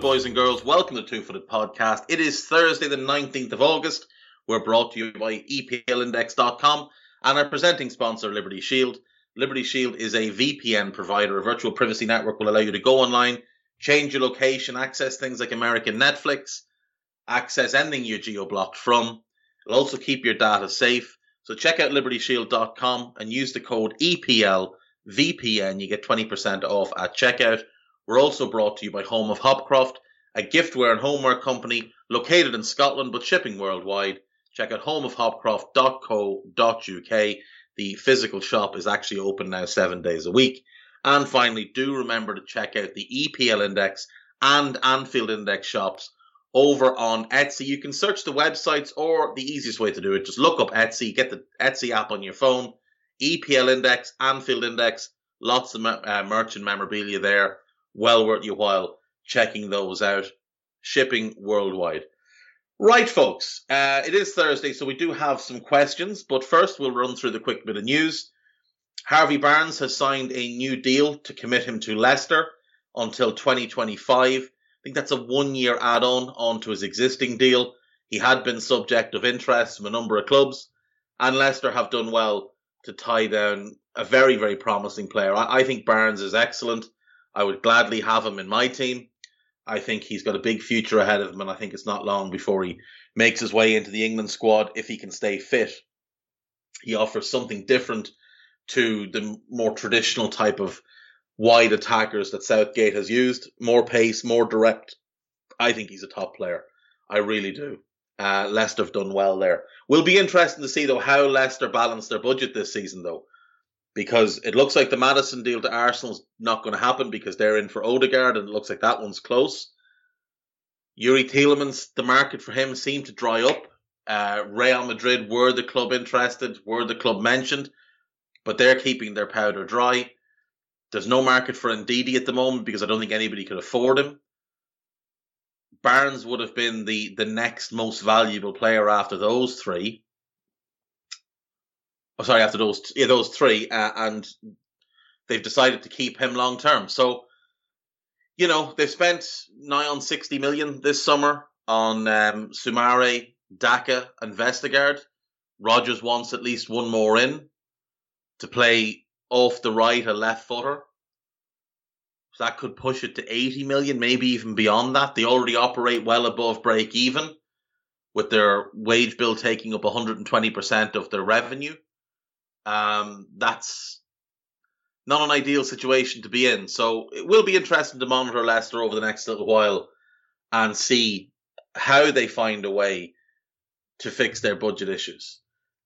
Boys and girls? Welcome to Two Footed Podcast. It is Thursday, the 19th of August. We're brought to you by EPLindex.com and our presenting sponsor, Liberty Shield. Liberty Shield is a VPN provider. A virtual privacy network will allow you to go online, change your location, access things like American Netflix, access anything you're geo blocked from. It'll also keep your data safe. So check out libertyshield.com and use the code EPLVPN. You get 20% off at checkout. We're also brought to you by Home of Hopcroft, a giftware and homeware company located in Scotland but shipping worldwide. Check out homeofhopcroft.co.uk. The physical shop is actually open now seven days a week. And finally, do remember to check out the EPL Index and Anfield Index shops over on Etsy. You can search the websites, or the easiest way to do it, just look up Etsy, get the Etsy app on your phone. EPL Index, Anfield Index, lots of uh, merch and memorabilia there well worth your while checking those out. Shipping worldwide. Right, folks, uh, it is Thursday, so we do have some questions, but first we'll run through the quick bit of news. Harvey Barnes has signed a new deal to commit him to Leicester until 2025. I think that's a one year add on onto his existing deal. He had been subject of interest from a number of clubs, and Leicester have done well to tie down a very, very promising player. I, I think Barnes is excellent. I would gladly have him in my team. I think he's got a big future ahead of him, and I think it's not long before he makes his way into the England squad if he can stay fit. He offers something different to the more traditional type of wide attackers that Southgate has used. More pace, more direct. I think he's a top player. I really do. Uh, Leicester have done well there. Will be interesting to see though how Leicester balance their budget this season though because it looks like the Madison deal to Arsenal's not going to happen because they're in for Odegaard and it looks like that one's close. Yuri Tielemans, the market for him seemed to dry up. Uh, Real Madrid were the club interested, were the club mentioned, but they're keeping their powder dry. There's no market for Ndidi at the moment because I don't think anybody could afford him. Barnes would have been the, the next most valuable player after those three oh, sorry, after those yeah those three, uh, and they've decided to keep him long term. So, you know, they've spent nigh on sixty million this summer on um, Soumaré, Daka, and Vestergaard. Rodgers wants at least one more in to play off the right, a left footer. That could push it to 80 million, maybe even beyond that. They already operate well above break even, with their wage bill taking up 120% of their revenue. Um, that's not an ideal situation to be in. So it will be interesting to monitor Leicester over the next little while and see how they find a way to fix their budget issues.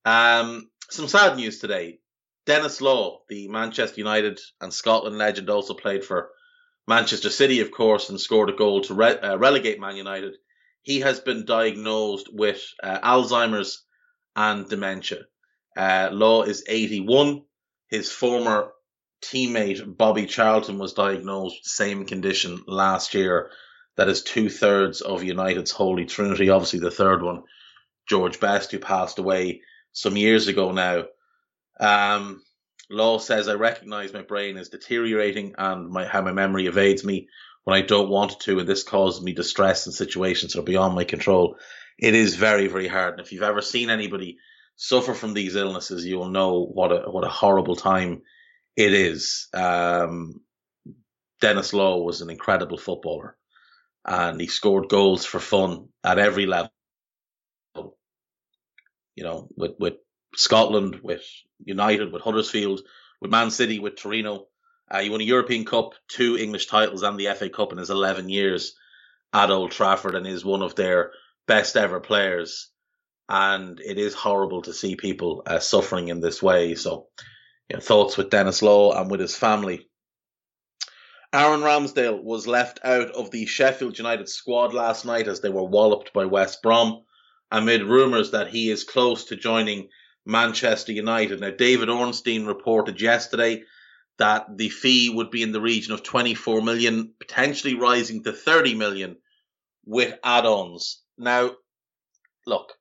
Um, some sad news today. Denis Law, the Manchester United and Scotland legend, also played for Manchester City, of course, and scored a goal to re- uh, relegate Man United. He has been diagnosed with uh, Alzheimer's and dementia. Uh, Law is 81. His former teammate Bobby Charlton was diagnosed with the same condition last year. That is two thirds of United's Holy Trinity. Obviously, the third one, George Best, who passed away some years ago now. Um, Law says, I recognize my brain is deteriorating and my, how my memory evades me when I don't want it to, and this causes me distress in situations that are beyond my control. It is very, very hard. And if you've ever seen anybody suffer from these illnesses, you will know what a what a horrible time it is. Um, Denis Law was an incredible footballer, and he scored goals for fun at every level. You know, with with Scotland, with United, with Huddersfield, with Man City, with Torino. Uh, he won a European Cup, two English titles, and the FA Cup in his 11 years at Old Trafford, and is one of their best ever players. And it is horrible to see people uh, suffering in this way. So, you know, thoughts with Denis Law and with his family. Aaron Ramsdale was left out of the Sheffield United squad last night as they were walloped by West Brom amid rumours that he is close to joining Manchester United. Now, David Ornstein reported yesterday that the fee would be in the region of 24 million, potentially rising to 30 million with add ons. Now, look,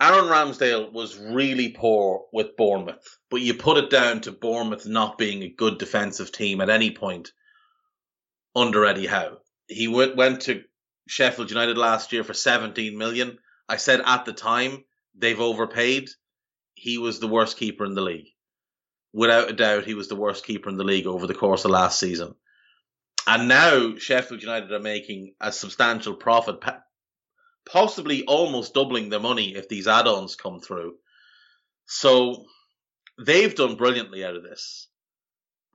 Aaron Ramsdale was really poor with Bournemouth, but you put it down to Bournemouth not being a good defensive team at any point under Eddie Howe. He went, went to Sheffield United last year for 17 million. I said at the time they've overpaid. He was the worst keeper in the league. Without a doubt, he was the worst keeper in the league over the course of last season. And now Sheffield United are making a substantial profit, possibly almost doubling their money if these add-ons come through. So they've done brilliantly out of this.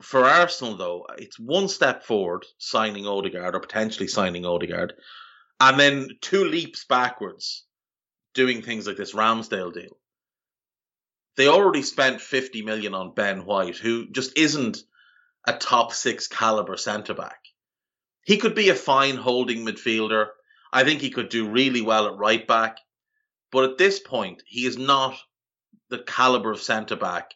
For Arsenal, though, it's one step forward, signing Odegaard or potentially signing Odegaard, and then two leaps backwards, doing things like this Ramsdale deal. They already spent 50 million on Ben White, who just isn't a top six caliber centre back. He could be a fine holding midfielder I think he could do really well at right back. But at this point, he is not the caliber of centre back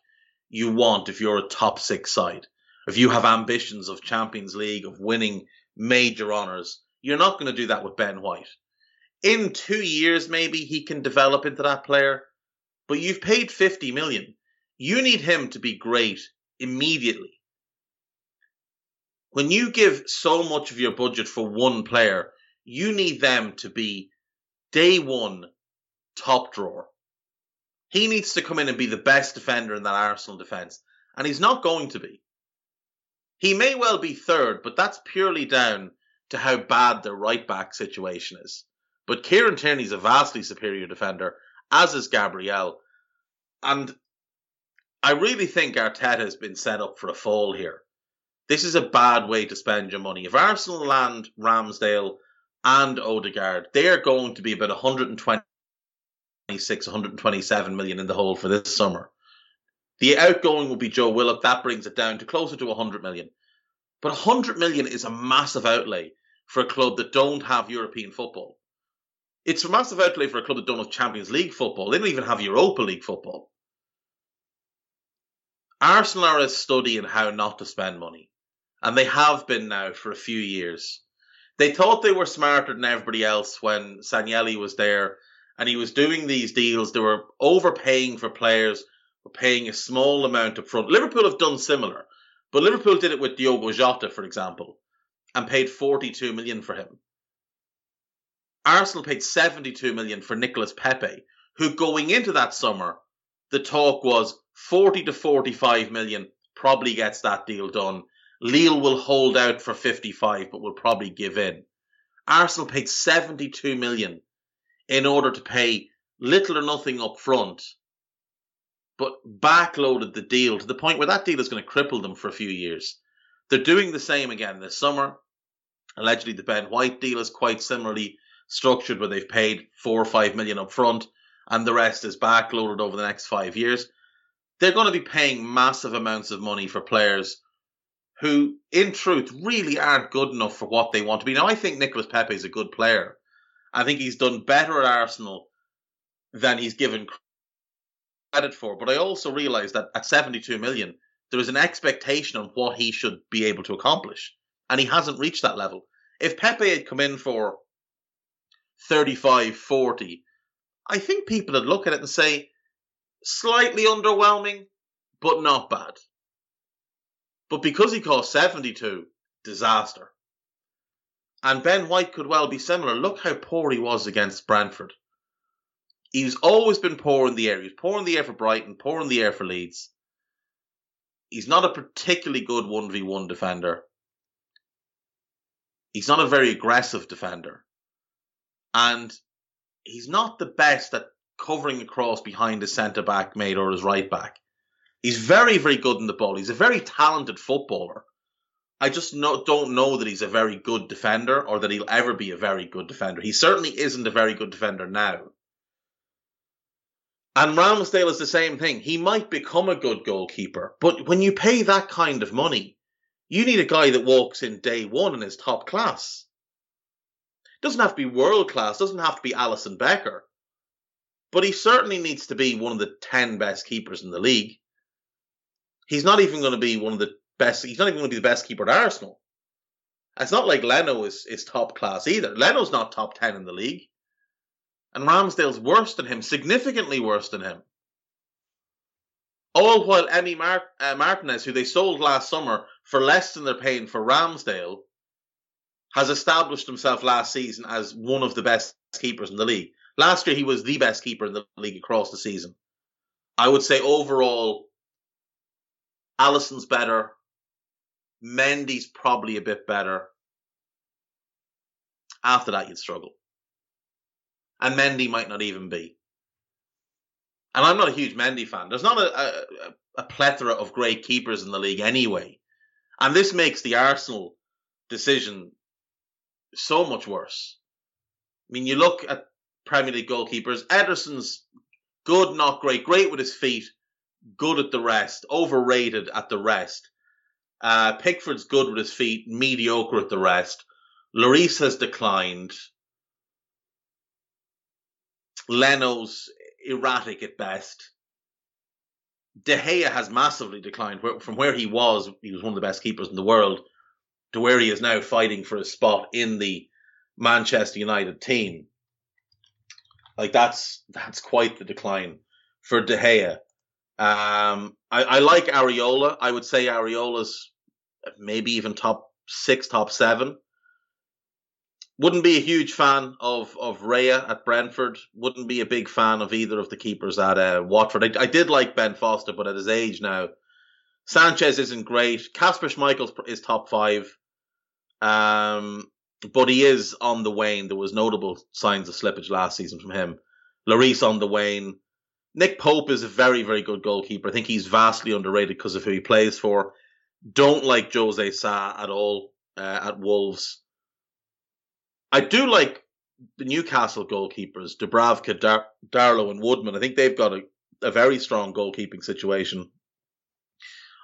you want if you're a top six side. If you have ambitions of Champions League, of winning major honours, you're not going to do that with Ben White. In two years, maybe he can develop into that player, but you've paid 50 million. You need him to be great immediately. When you give so much of your budget for one player, you need them to be day one top drawer. He needs to come in and be the best defender in that Arsenal defence, and he's not going to be. He may well be third, but that's purely down to how bad the right back situation is. But Kieran Tierney's a vastly superior defender, as is Gabriel. And I really think Arteta has been set up for a fall here. This is a bad way to spend your money. If Arsenal land Ramsdale and Odegaard, they are going to be about 126, 127 million in the hole for this summer. The outgoing will be Joe Willock. That brings it down to closer to 100 million. But 100 million is a massive outlay for a club that don't have European football. It's a massive outlay for a club that don't have Champions League football. They don't even have Europa League football. Arsenal are a study in how not to spend money. And they have been now for a few years they thought they were smarter than everybody else when Sanllehi was there and he was doing these deals. They were overpaying for players, paying a small amount up front. Liverpool have done similar, but Liverpool did it with Diogo Jota, for example, and paid 42 million for him. Arsenal paid 72 million for Nicolas Pepe, who going into that summer, the talk was 40 to 45 million probably gets that deal done. Lille will hold out for 55, but will probably give in. Arsenal paid 72 million in order to pay little or nothing up front, but backloaded the deal to the point where that deal is going to cripple them for a few years. They're doing the same again this summer. Allegedly, the Ben White deal is quite similarly structured, where they've paid four or five million up front, and the rest is backloaded over the next five years. They're going to be paying massive amounts of money for players who, in truth, really aren't good enough for what they want to be. Now, I think Nicolas Pepe is a good player. I think he's done better at Arsenal than he's given credit for. But I also realise that at 72 million, there is an expectation on what he should be able to accomplish. And he hasn't reached that level. If Pepe had come in for 35, 40, I think people would look at it and say, slightly underwhelming, but not bad. But because he cost 72, disaster. And Ben White could well be similar. Look how poor he was against Brentford. He's always been poor in the air. He's poor in the air for Brighton, poor in the air for Leeds. He's not a particularly good 1v1 defender. He's not a very aggressive defender. And he's not the best at covering across behind his centre back mate or his right back. He's very, very good in the ball. He's a very talented footballer. I just don't know that he's a very good defender or that he'll ever be a very good defender. He certainly isn't a very good defender now. And Ramsdale is the same thing. He might become a good goalkeeper, but when you pay that kind of money, you need a guy that walks in day one and is top class. Doesn't have to be world class, doesn't have to be Alisson Becker, but he certainly needs to be one of the 10 best keepers in the league. He's not even going to be one of the best, he's not even going to be the best keeper at Arsenal. It's not like Leno is, is top class either. Leno's not top 10 in the league. And Ramsdale's worse than him, significantly worse than him. All while Emi Mar- uh, Martinez, who they sold last summer for less than they're paying for Ramsdale, has established himself last season as one of the best keepers in the league. Last year, he was the best keeper in the league across the season. I would say overall, Alisson's better. Mendy's probably a bit better. After that, you'd struggle and Mendy might not even be. And I'm not a huge Mendy fan. There's not a, a, a plethora of great keepers in the league anyway. And this makes the Arsenal decision so much worse. I mean, you look at Premier League goalkeepers, Ederson's good, not great, great with his feet, good at the rest, overrated at the rest. Uh, Pickford's good with his feet, mediocre at the rest. Lloris has declined. Leno's erratic at best. De Gea has massively declined from where he was. He was one of the best keepers in the world to where he is now fighting for a spot in the Manchester United team. Like that's that's quite the decline for De Gea. Um, I, I like Areola. I would say Areola's maybe even top six, top seven. Wouldn't be a huge fan of of Raya at Brentford. Wouldn't be a big fan of either of the keepers at uh, Watford. I, I, did like Ben Foster, but at his age now, Sanchez isn't great. Casper Schmeichel is top five, um, but he is on the wane. There was notable signs of slippage last season from him. Lloris on the wane. Nick Pope is a very very good goalkeeper. I think he's vastly underrated because of who he plays for. Don't like Jose Sa at all uh, at Wolves. I do like the Newcastle goalkeepers, Dubravka, Dar- Darlow, and Woodman. I think they've got a, a very strong goalkeeping situation.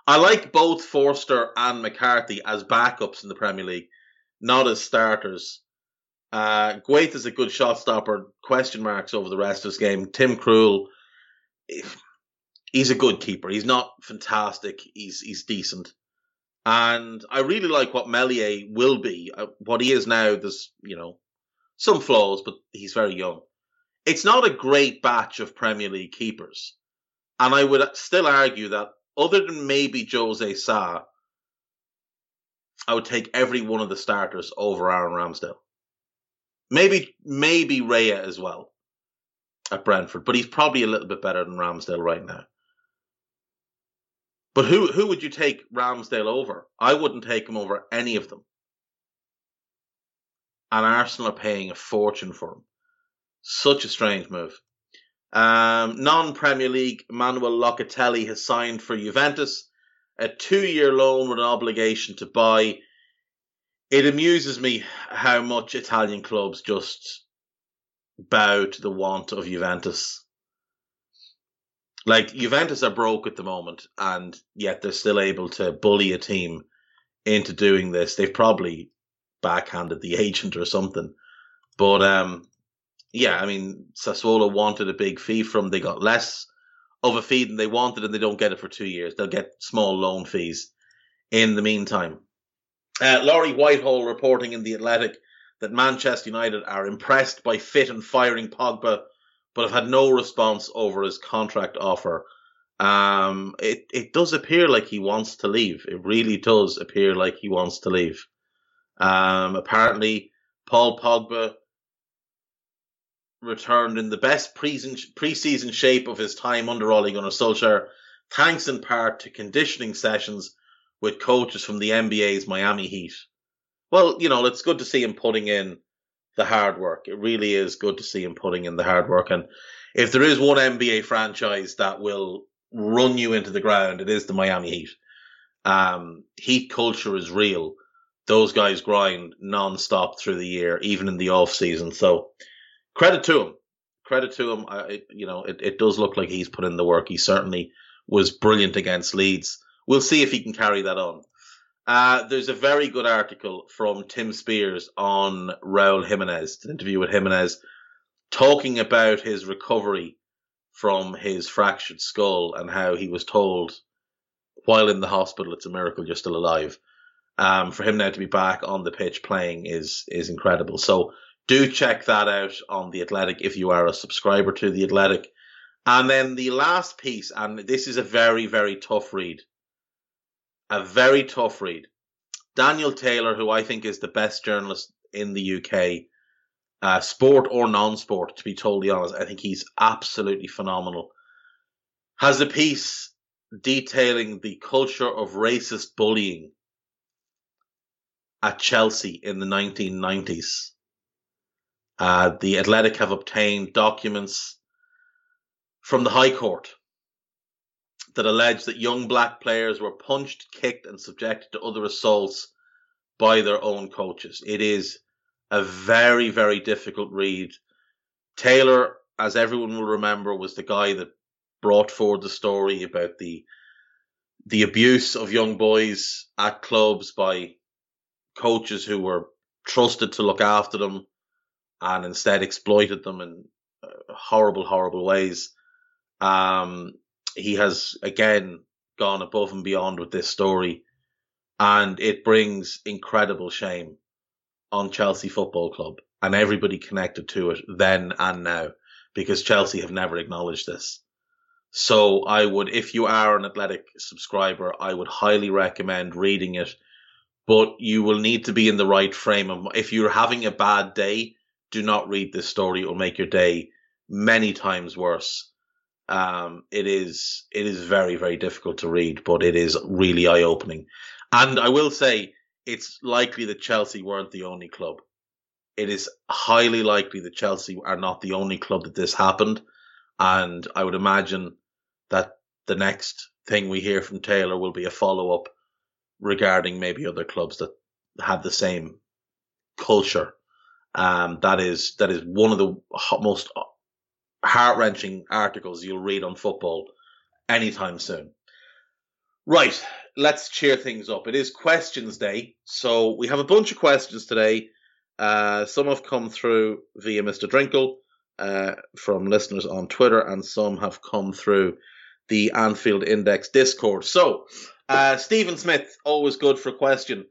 I like both Forster and McCarthy as backups in the Premier League, not as starters. Uh, Guaita is a good shot stopper. Question marks over the rest of this game. Tim Krul, he's a good keeper. He's not fantastic. He's he's decent. And I really like what Meslier will be. Uh, what he is now, there's, you know, some flaws, but he's very young. It's not a great batch of Premier League keepers. And I would still argue that other than maybe Jose Sa, I would take every one of the starters over Aaron Ramsdale. Maybe, maybe Raya as well at Brentford, but he's probably a little bit better than Ramsdale right now. But who who would you take Ramsdale over? I wouldn't take him over any of them. And Arsenal are paying a fortune for him. Such a strange move. Um, non Premier League, Manuel Locatelli has signed for Juventus, a two year loan with an obligation to buy. It amuses me how much Italian clubs just bow to the want of Juventus. Like Juventus are broke at the moment, and yet they're still able to bully a team into doing this. They've probably backhanded the agent or something. But um, yeah, I mean, Sassuolo wanted a big fee from. They got less of a fee than they wanted, and they don't get it for two years. They'll get small loan fees in the meantime. Uh, Laurie Whitwell reporting in the Athletic that Manchester United are impressed by fit and firing Pogba but have had no response over his contract offer. Um, it it does appear like he wants to leave. It really does appear like he wants to leave. Um, apparently, Paul Pogba returned in the best preseason shape of his time under Ole Gunnar Solskjaer, thanks in part to conditioning sessions with coaches from the NBA's Miami Heat. Well, you know, it's good to see him putting in the hard work. It really is good to see him putting in the hard work. And if there is one NBA franchise that will run you into the ground, it is the Miami Heat. Um, heat culture is real. Those guys grind non-stop through the year, even in the off season. So credit to him. Credit to him. I, you know, it, it does look like he's put in the work. He certainly was brilliant against Leeds. We'll see if he can carry that on. Uh, there's a very good article from Tim Spiers on Raul Jimenez, an interview with Jimenez, talking about his recovery from his fractured skull and how he was told while in the hospital it's a miracle you're still alive. Um, for him now to be back on the pitch playing is is incredible. So do check that out on the Athletic if you are a subscriber to the Athletic. And then the last piece, and this is a very very tough read a very tough read. Daniel Taylor, who I think is the best journalist in the UK, uh, sport or non-sport, to be totally honest, I think he's absolutely phenomenal. Has a piece detailing the culture of racist bullying at Chelsea in the 1990s. Uh, the Athletic have obtained documents from the High Court that alleged that young black players were punched, kicked, and subjected to other assaults by their own coaches. It is a very, very difficult read. Taylor, as everyone will remember, was the guy that brought forward the story about the the abuse of young boys at clubs by coaches who were trusted to look after them and instead exploited them in uh, horrible, horrible ways. Um, he has again gone above and beyond with this story, and it brings incredible shame on Chelsea Football Club and everybody connected to it then and now, because Chelsea have never acknowledged this. So I would, if you are an athletic subscriber, I would highly recommend reading it. But you will need to be in the right frame of. If you're having a bad day, do not read this story. It will make your day many times worse. Um, it is it is very very difficult to read, but it is really eye opening. And I will say it's likely that Chelsea weren't the only club. It is highly likely that Chelsea are not the only club that this happened, and I would imagine that the next thing we hear from Taylor will be a follow up regarding maybe other clubs that had the same culture. Um, that is that is one of the most heart wrenching articles you'll read on football anytime soon. Right, let's cheer things up. It is questions day, so we have a bunch of questions today. Uh, some have come through via Mr. Drinkle uh, from listeners on Twitter, and some have come through the Anfield Index Discord. So, uh, Stephen Smith, always good for a question.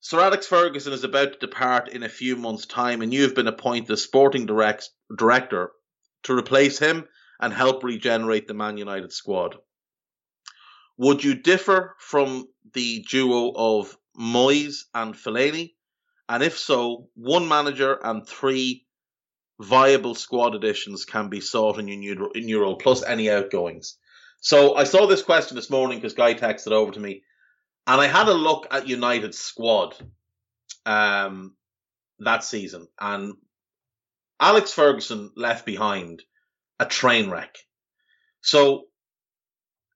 Sir Alex Ferguson is about to depart in a few months' time, and you have been appointed the sporting direct, director to replace him and help regenerate the Man United squad. Would you differ from the duo of Moyes and Fellaini? And if so, one manager and three viable squad additions can be sought in your, in your role, plus any outgoings. So I saw this question this morning because Guy texted over to me, and I had a look at United's squad um, that season, and Alex Ferguson left behind a train wreck. So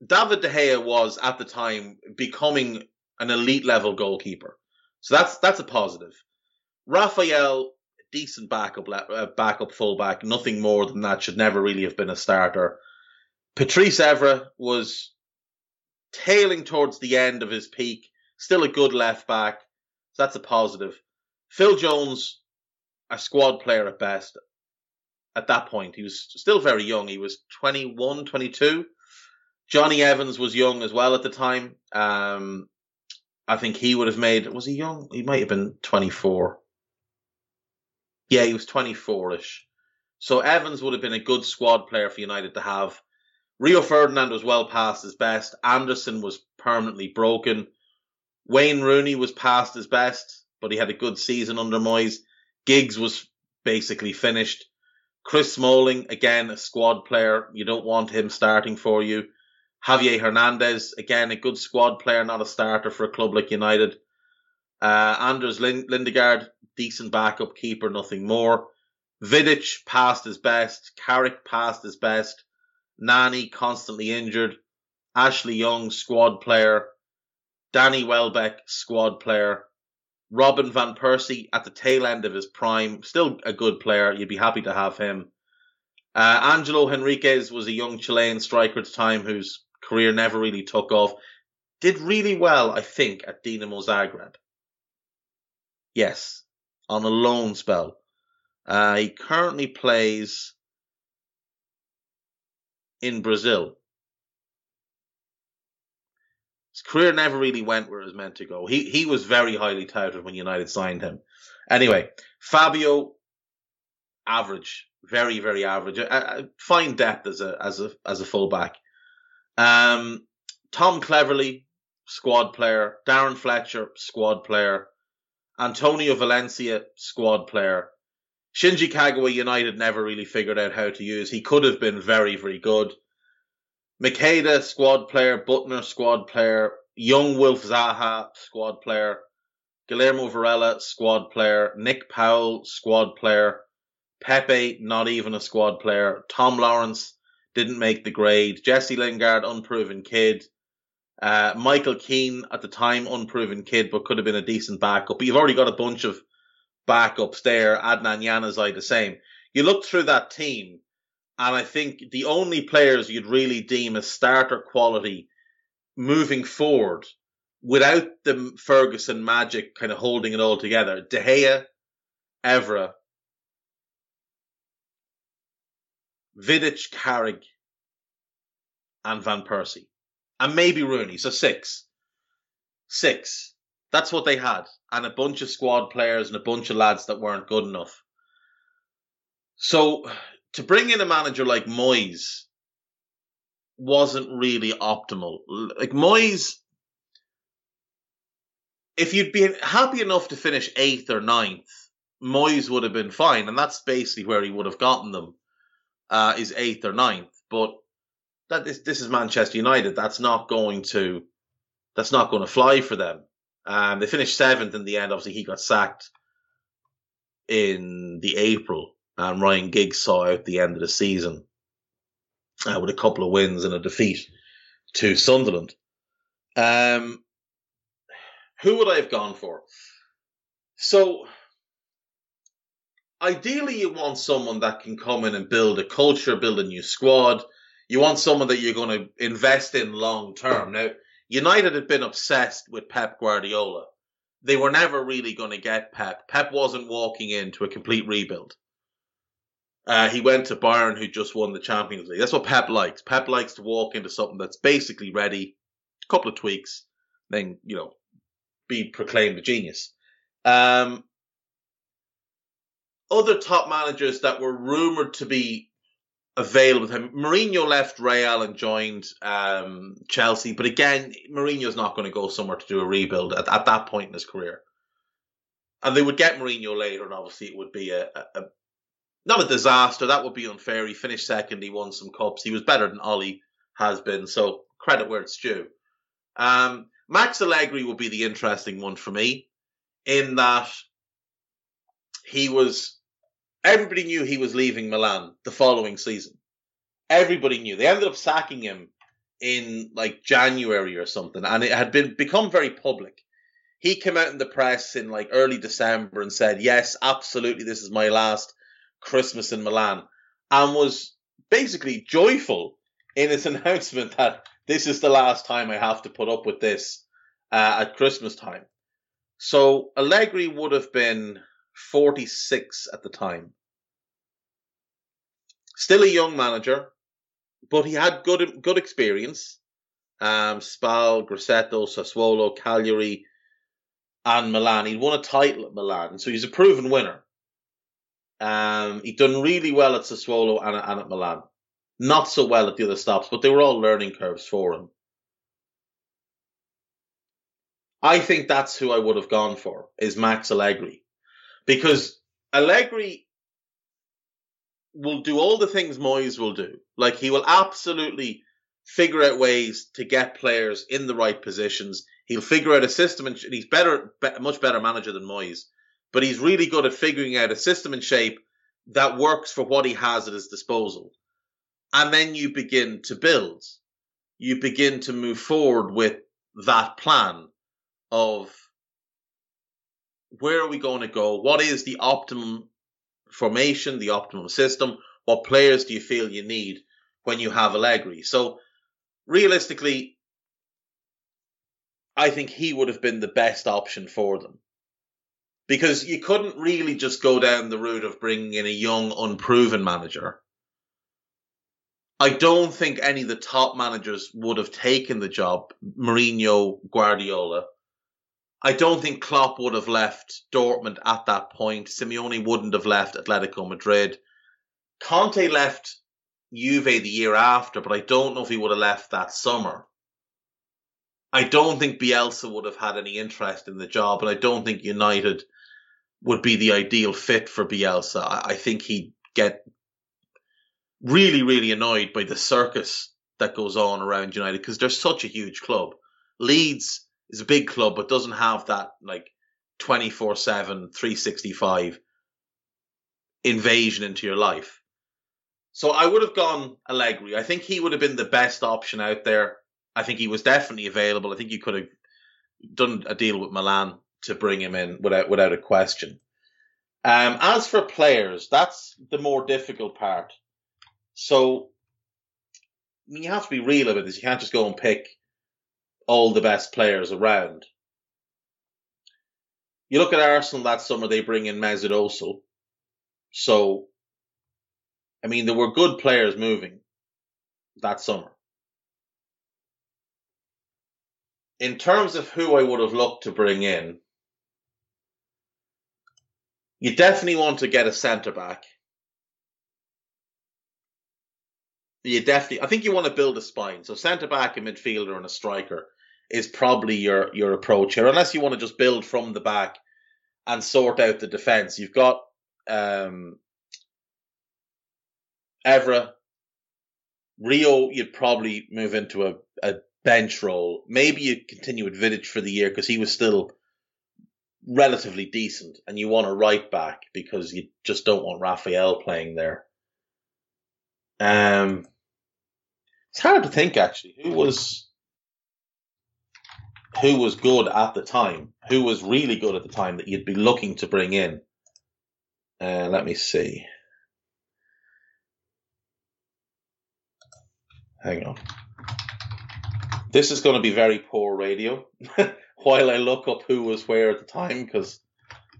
David De Gea was at the time becoming an elite level goalkeeper. So that's that's a positive. Rafael, decent backup uh, backup fullback, nothing more than that. Should never really have been a starter. Patrice Evra was tailing towards the end of his peak, still a good left back. So that's a positive. Phil Jones a squad player at best at that point. He was still very young. He was 21, 22. Jonny Evans was young as well at the time. Um, I think he would have made, was he young? He might have been 24. Yeah, he was 24 ish. So Evans would have been a good squad player for United to have. Rio Ferdinand was well past his best. Anderson was permanently broken. Wayne Rooney was past his best, but he had a good season under Moyes. Giggs was basically finished. Chris Smalling, again, a squad player. You don't want him starting for you. Javier Hernandez, again, a good squad player, not a starter for a club like United. Uh, Anders Lind- Lindegaard, decent backup keeper, nothing more. Vidic passed his best. Carrick passed his best. Nani constantly injured. Ashley Young, squad player. Danny Welbeck, squad player. Robin Van Persie at the tail end of his prime, still a good player. You'd be happy to have him. Uh, Angelo Henriquez was a young Chilean striker at the time whose career never really took off. Did really well, I think, at Dinamo Zagreb. Yes, on a loan spell. Uh, he currently plays in Brazil. His career never really went where it was meant to go. He he was very highly touted when United signed him. Anyway, Fabio, average, very very average. Fine depth as a as a as a fullback. Um, Tom Cleverley, squad player. Darren Fletcher, squad player. Antonio Valencia, squad player. Shinji Kagawa United never really figured out how to use. He could have been very, very good. Macheda, squad player. Büttner, squad player. Young Wilf Zaha, squad player. Guillermo Varela, squad player. Nick Powell, squad player. Pepe, not even a squad player. Tom Lawrence didn't make the grade. Jesse Lingard, unproven kid. Uh, Michael Keane, at the time, unproven kid, but could have been a decent backup. But you've already got a bunch of backups there. Adnan Januzaj, the same. You look through that team, and I think the only players you'd really deem as starter quality moving forward without the Ferguson magic kind of holding it all together, De Gea, Evra, Vidic, Carrick, and Van Persie and maybe Rooney. So six. Six. That's what they had. And a bunch of squad players and a bunch of lads that weren't good enough. So to bring in a manager like Moyes wasn't really optimal. Like Moyes, if you'd been happy enough to finish eighth or ninth, Moyes would have been fine. And that's basically where he would have gotten them, uh, is eighth or ninth. But that this, this is Manchester United. That's not going to that's not going to fly for them. Um, they finished seventh in the end. Obviously, he got sacked in the April, and Ryan Giggs saw out the end of the season uh, with a couple of wins and a defeat to Sunderland. Um, who would I have gone for? So, ideally, you want someone that can come in and build a culture, build a new squad, you want someone that you're going to invest in long term. Now, United had been obsessed with Pep Guardiola. They were never really going to get Pep. Pep wasn't walking into a complete rebuild. Uh, he went to Bayern, who just won the Champions League. That's what Pep likes. Pep likes to walk into something that's basically ready, a couple of tweaks, then you know, be proclaimed a genius. Um, other top managers that were rumored to be available with him. Mourinho left Real and joined um, Chelsea, but again, Mourinho's not going to go somewhere to do a rebuild at, at, that point in his career. And they would get Mourinho later, and obviously it would be a, a, not a disaster. That would be unfair. He finished second. He won some cups. He was better than Ole has been. So credit where it's due. Um, Max Allegri will be the interesting one for me, in that he was Everybody knew he was leaving Milan the following season. Everybody knew. They ended up sacking him in like January or something, and it had been become very public. He came out in the press in like early December and said, "Yes, absolutely, this is my last Christmas in Milan," and was basically joyful in his announcement that this is the last time I have to put up with this uh, at Christmas time. So Allegri would have been 46 at the time. Still a young manager, but he had good good experience. Um, Spal, Grosseto, Sassuolo, Cagliari, and Milan. He'd won a title at Milan, so he's a proven winner. Um, he'd done really well at Sassuolo and, and at Milan. Not so well at the other stops, but they were all learning curves for him. I think that's who I would have gone for, is Max Allegri because Allegri will do all the things Moyes will do. Like he will absolutely figure out ways to get players in the right positions. He'll figure out a system, and he's better, much better manager than Moyes. But he's really good at figuring out a system and shape that works for what he has at his disposal. And then you begin to build. You begin to move forward with that plan. of where are we going to go? What is the optimum formation, the optimum system? What players do you feel you need when you have Allegri? So realistically, I think he would have been the best option for them. Because you couldn't really just go down the route of bringing in a young, unproven manager. I don't think any of the top managers would have taken the job, Mourinho, Guardiola. I don't think Klopp would have left Dortmund at that point. Simeone wouldn't have left Atletico Madrid. Conte left Juve the year after, but I don't know if he would have left that summer. I don't think Bielsa would have had any interest in the job, and I don't think United would be the ideal fit for Bielsa. I, think he'd get really, really annoyed by the circus that goes on around United because they're such a huge club. Leeds is a big club, but doesn't have that like 24 7, 365 invasion into your life. So I would have gone Allegri. I think he would have been the best option out there. I think he was definitely available. I think you could have done a deal with Milan to bring him in without without a question. Um, as for players, that's the more difficult part. So I mean, you have to be real about this. You can't just go and pick all the best players around. You look at Arsenal that summer; they bring in Mesut Ozil. So, I mean, there were good players moving that summer. in terms of who I would have looked to bring in, you definitely want to get a centre back. You definitely, I think you want to build a spine. So centre back, a midfielder, and a striker is probably your your approach here. Unless you want to just build from the back and sort out the defence, you've got um, Evra, Rio. You'd probably move into a, a bench role. Maybe you continue with Vidic for the year because he was still relatively decent, and you want a right back because you just don't want Rafael playing there. Um, it's hard to think actually who was who was good at the time, who was really good at the time that you'd be looking to bring in. Uh, let me see. Hang on. This is going to be very poor radio while I look up who was where at the time because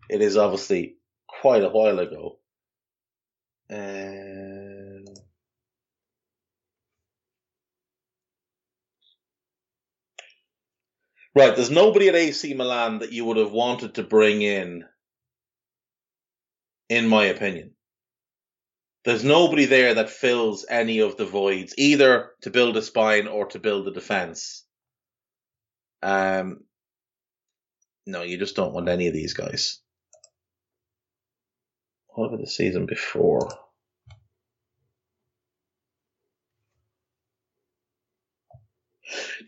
it is obviously quite a while ago. Um, right, there's nobody at AC Milan that you would have wanted to bring in, in my opinion. There's nobody there that fills any of the voids, either to build a spine or to build a defense. Um, no, you just don't want any of these guys. What about the season before?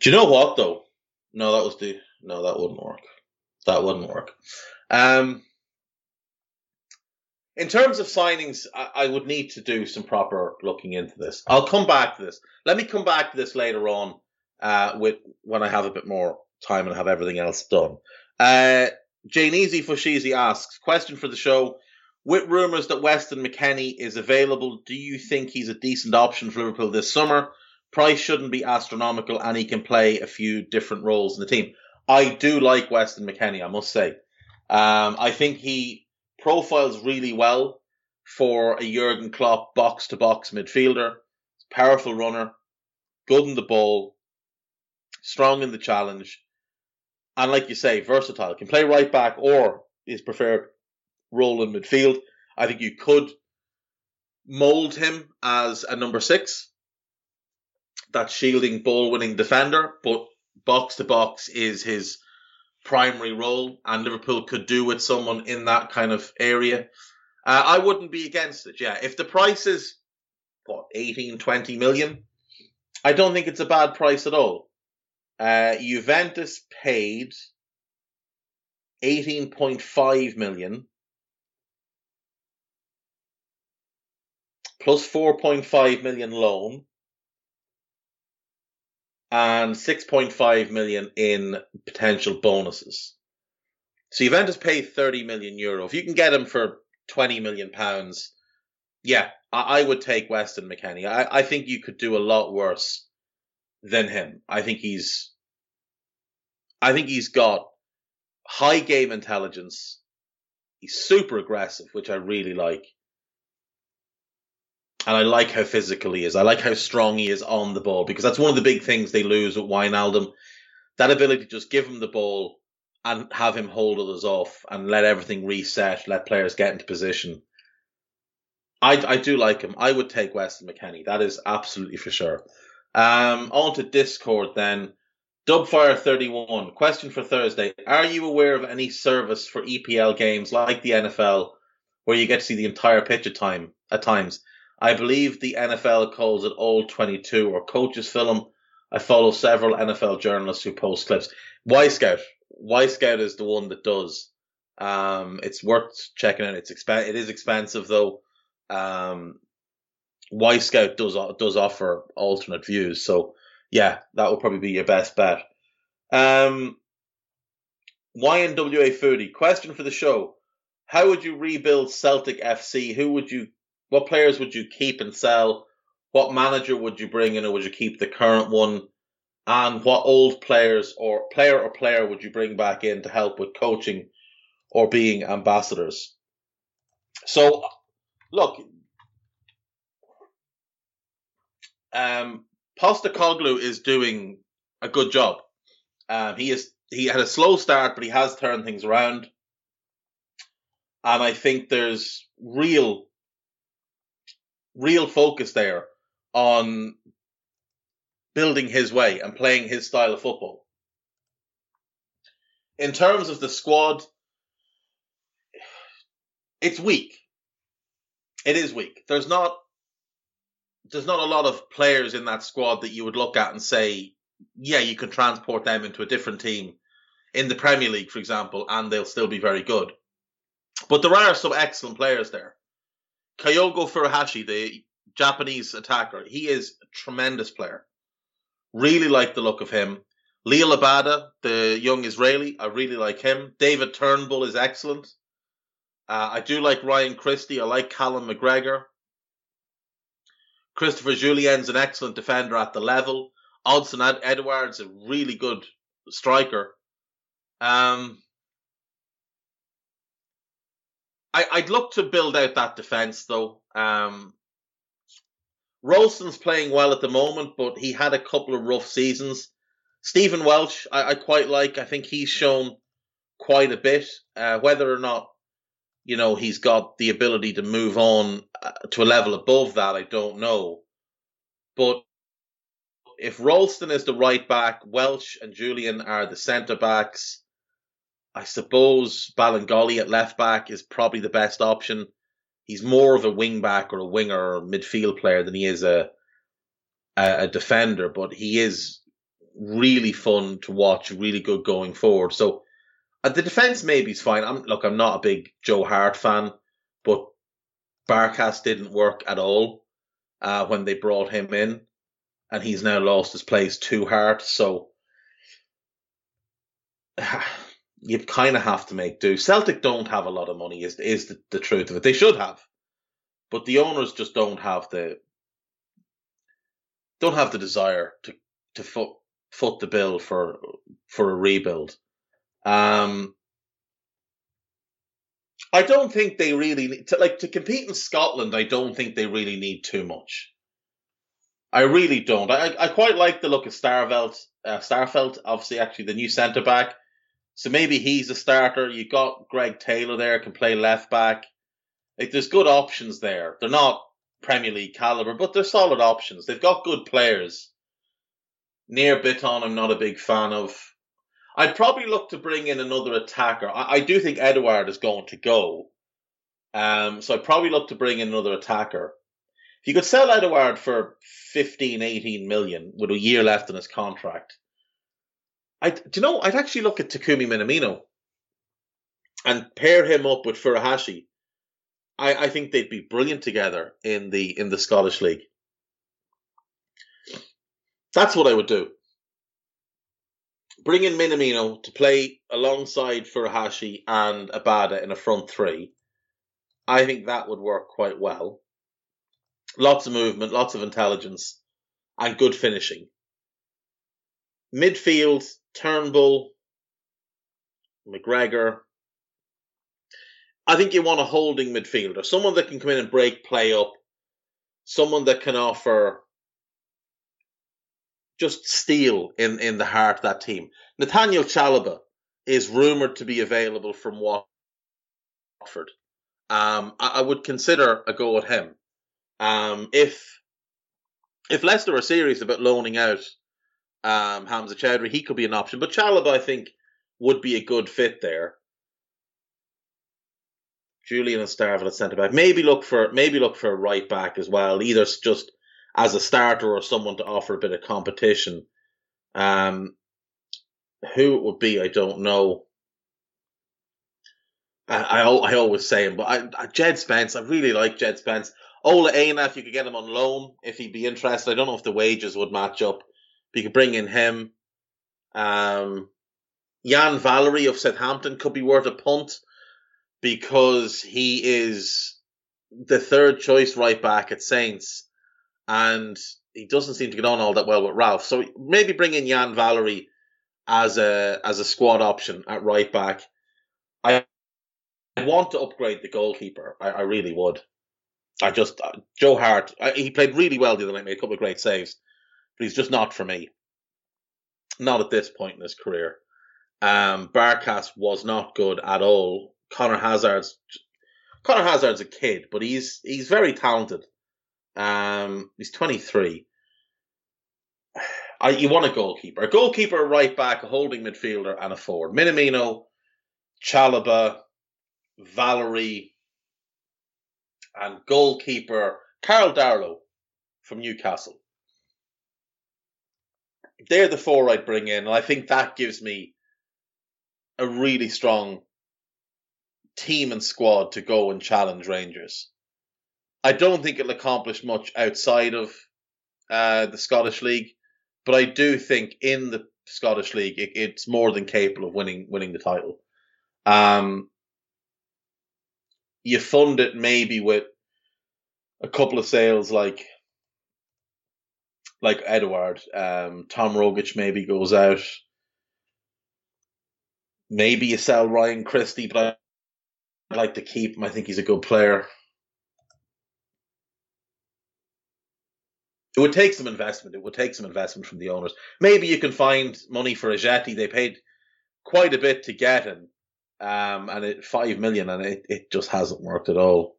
Do you know what though? No, that was the no, that wouldn't work. That wouldn't work. Um, in terms of signings, I, I, would need to do some proper looking into this. I'll come back to this. Let me come back to this later on uh, with when I have a bit more time and have everything else done. Uh, Jane Easy Fushizi asks, question for the show. With rumours that Weston McKennie is available, do you think he's a decent option for Liverpool this summer? Price shouldn't be astronomical and he can play a few different roles in the team. I do like Weston McKennie, I must say. Um, I think he profiles really well for a Jurgen Klopp box to box midfielder. Powerful runner, good in the ball, strong in the challenge, and like you say, versatile. Can play right back or his preferred role in midfield. I think you could mold him as a number six, that shielding ball winning defender, but box to box is his primary role, and Liverpool could do with someone in that kind of area. Uh, I wouldn't be against it. Yeah, if the price is what 18, 20 million, I don't think it's a bad price at all. Uh, Juventus paid 18.5 million plus 4.5 million loan and 6.5 million in potential bonuses. So Juventus pay 30 million euro. If you can get him for 20 million pounds, yeah, I, I would take Weston McKennie. I, I think you could do a lot worse than him. I think he's, I think he's got high game intelligence. He's super aggressive, which I really like. And I like how physical he is. I like how strong he is on the ball because that's one of the big things they lose with Wijnaldum. That ability to just give him the ball and have him hold others off and let everything reset, let players get into position. I, I do like him. I would take Weston McKennie. That is absolutely for sure. Um, on to Discord then. Dubfire31, question for Thursday. Are you aware of any service for EPL games like the NFL where you get to see the entire pitch at time at times? I believe the NFL calls it All 22 or Coaches Film. I follow several NFL journalists who post clips. Wyscout. Wyscout is the one that does. Um, it's worth checking out. It's exp- it is expensive though. Um, Wyscout does does offer alternate views, so yeah, that would probably be your best bet. Um, YNWA Foodie question for the show: How would you rebuild Celtic FC? Who would you what players would you keep and sell? What manager would you bring in, or would you keep the current one? And what old players or player or player would you bring back in to help with coaching or being ambassadors? So, look, um, Postecoglou is doing a good job. Um, he is he had a slow start, but he has turned things around, and I think there's real real focus there on building his way and playing his style of football. In terms of the squad, it's weak. It is weak. There's not there's not a lot of players in that squad that you would look at and say, yeah, you can transport them into a different team in the Premier League, for example, and they'll still be very good. But there are some excellent players there. Kyogo Furuhashi, the Japanese attacker, he is a tremendous player. Really like the look of him. Liel Abada, the young Israeli, I really like him. David Turnbull is excellent. Uh, I do like Ryan Christie. I like Callum McGregor. Christopher Jullien's an excellent defender at the level. Odsonne Ed- Edouard's a really good striker. Um, I, would look to build out that defence though. Um, Ralston's playing well at the moment, but he had a couple of rough seasons. Stephen Welsh, I, I quite like. I think he's shown quite a bit. Uh, whether or not, you know, he's got the ability to move on uh, to a level above that, I don't know. But if Ralston is the right back, Welsh and Jullien are the centre backs. I suppose Bolingoli at left back is probably the best option. He's more of a wing back or a winger or midfield player than he is a, a, a defender, but he is really fun to watch, really good going forward. So uh, the defense maybe is fine. I'm look, I'm not a big Joe Hart fan, but Barkas didn't work at all uh, when they brought him in, and he's now lost his place to Hart. So you kind of have to make do. Celtic don't have a lot of money, is is the, the truth of it. They should have, but the owners just don't have the don't have the desire to to foot foot the bill for for a rebuild. Um, I don't think they really need to like to compete in Scotland. I don't think they really need too much. I really don't. I I quite like the look of Starfelt. Uh, Starfelt, obviously, actually the new centre back. So maybe he's a starter. You got Greg Taylor there, can play left back. Like there's good options there. They're not Premier League caliber, but they're solid options. They've got good players. Nir Bitton, I'm not a big fan of. I'd probably look to bring in another attacker. I, I do think Edouard is going to go. Um, so I'd probably look to bring in another attacker. If you could sell Edouard for 15, 18 million with a year left in his contract, I do you know I'd actually look at Takumi Minamino and pair him up with Furuhashi. I, I think they'd be brilliant together in the in the Scottish League. That's what I would do. Bring in Minamino to play alongside Furuhashi and Abada in a front three, I think that would work quite well. Lots of movement, lots of intelligence, and good finishing. Midfield, Turnbull, McGregor. I think you want a holding midfielder, someone that can come in and break play up, someone that can offer just steel in, in the heart of that team. Nathaniel Chalobah is rumoured to be available from Watford. Um, I, I, would consider a go at him. Um, if if Leicester are serious about loaning out um, Hamza Choudhury, he could be an option. But Chalobah, I think, would be a good fit there. Jullien and Starfelt at centre back. Maybe look for maybe look for a right back as well, either just as a starter or someone to offer a bit of competition. Um, who it would be, I don't know. I, I, I always say him, but I, I, Jed Spence, I really like Jed Spence. Ola Aina, if you could get him on loan, if he'd be interested. I don't know if the wages would match up. But you could bring in him. Um, Yan Valery of Southampton could be worth a punt because he is the third choice right back at Saints, and he doesn't seem to get on all that well with Ralph. So maybe bring in Yan Valery as a as a squad option at right back. I want to upgrade the goalkeeper. I, I really would. I just uh, Joe Hart. I, he played really well the other night, made a couple of great saves, but he's just not for me. Not at this point in his career. Um, Barkas was not good at all. Conor Hazard's Conor Hazard's a kid, but he's he's very talented. Um, he's 23. I, you want a goalkeeper, a goalkeeper, a right back, a holding midfielder, and a forward. Minamino, Chalobah, Valery, and goalkeeper Karl Darlow from Newcastle. They're the four I'd bring in, and I think that gives me a really strong team and squad to go and challenge Rangers. I don't think it'll accomplish much outside of uh, the Scottish League, but I do think in the Scottish League it, it's more than capable of winning winning the title. Um, you fund it maybe with a couple of sales like like Edouard. Um, Tom Rogic maybe goes out. Maybe you sell Ryan Christie, but I'd like to keep him. I think he's a good player. It would take some investment. It would take some investment from the owners. Maybe you can find money for Ajeti. They paid quite a bit to get him, um, and it five million, and it, it just hasn't worked at all.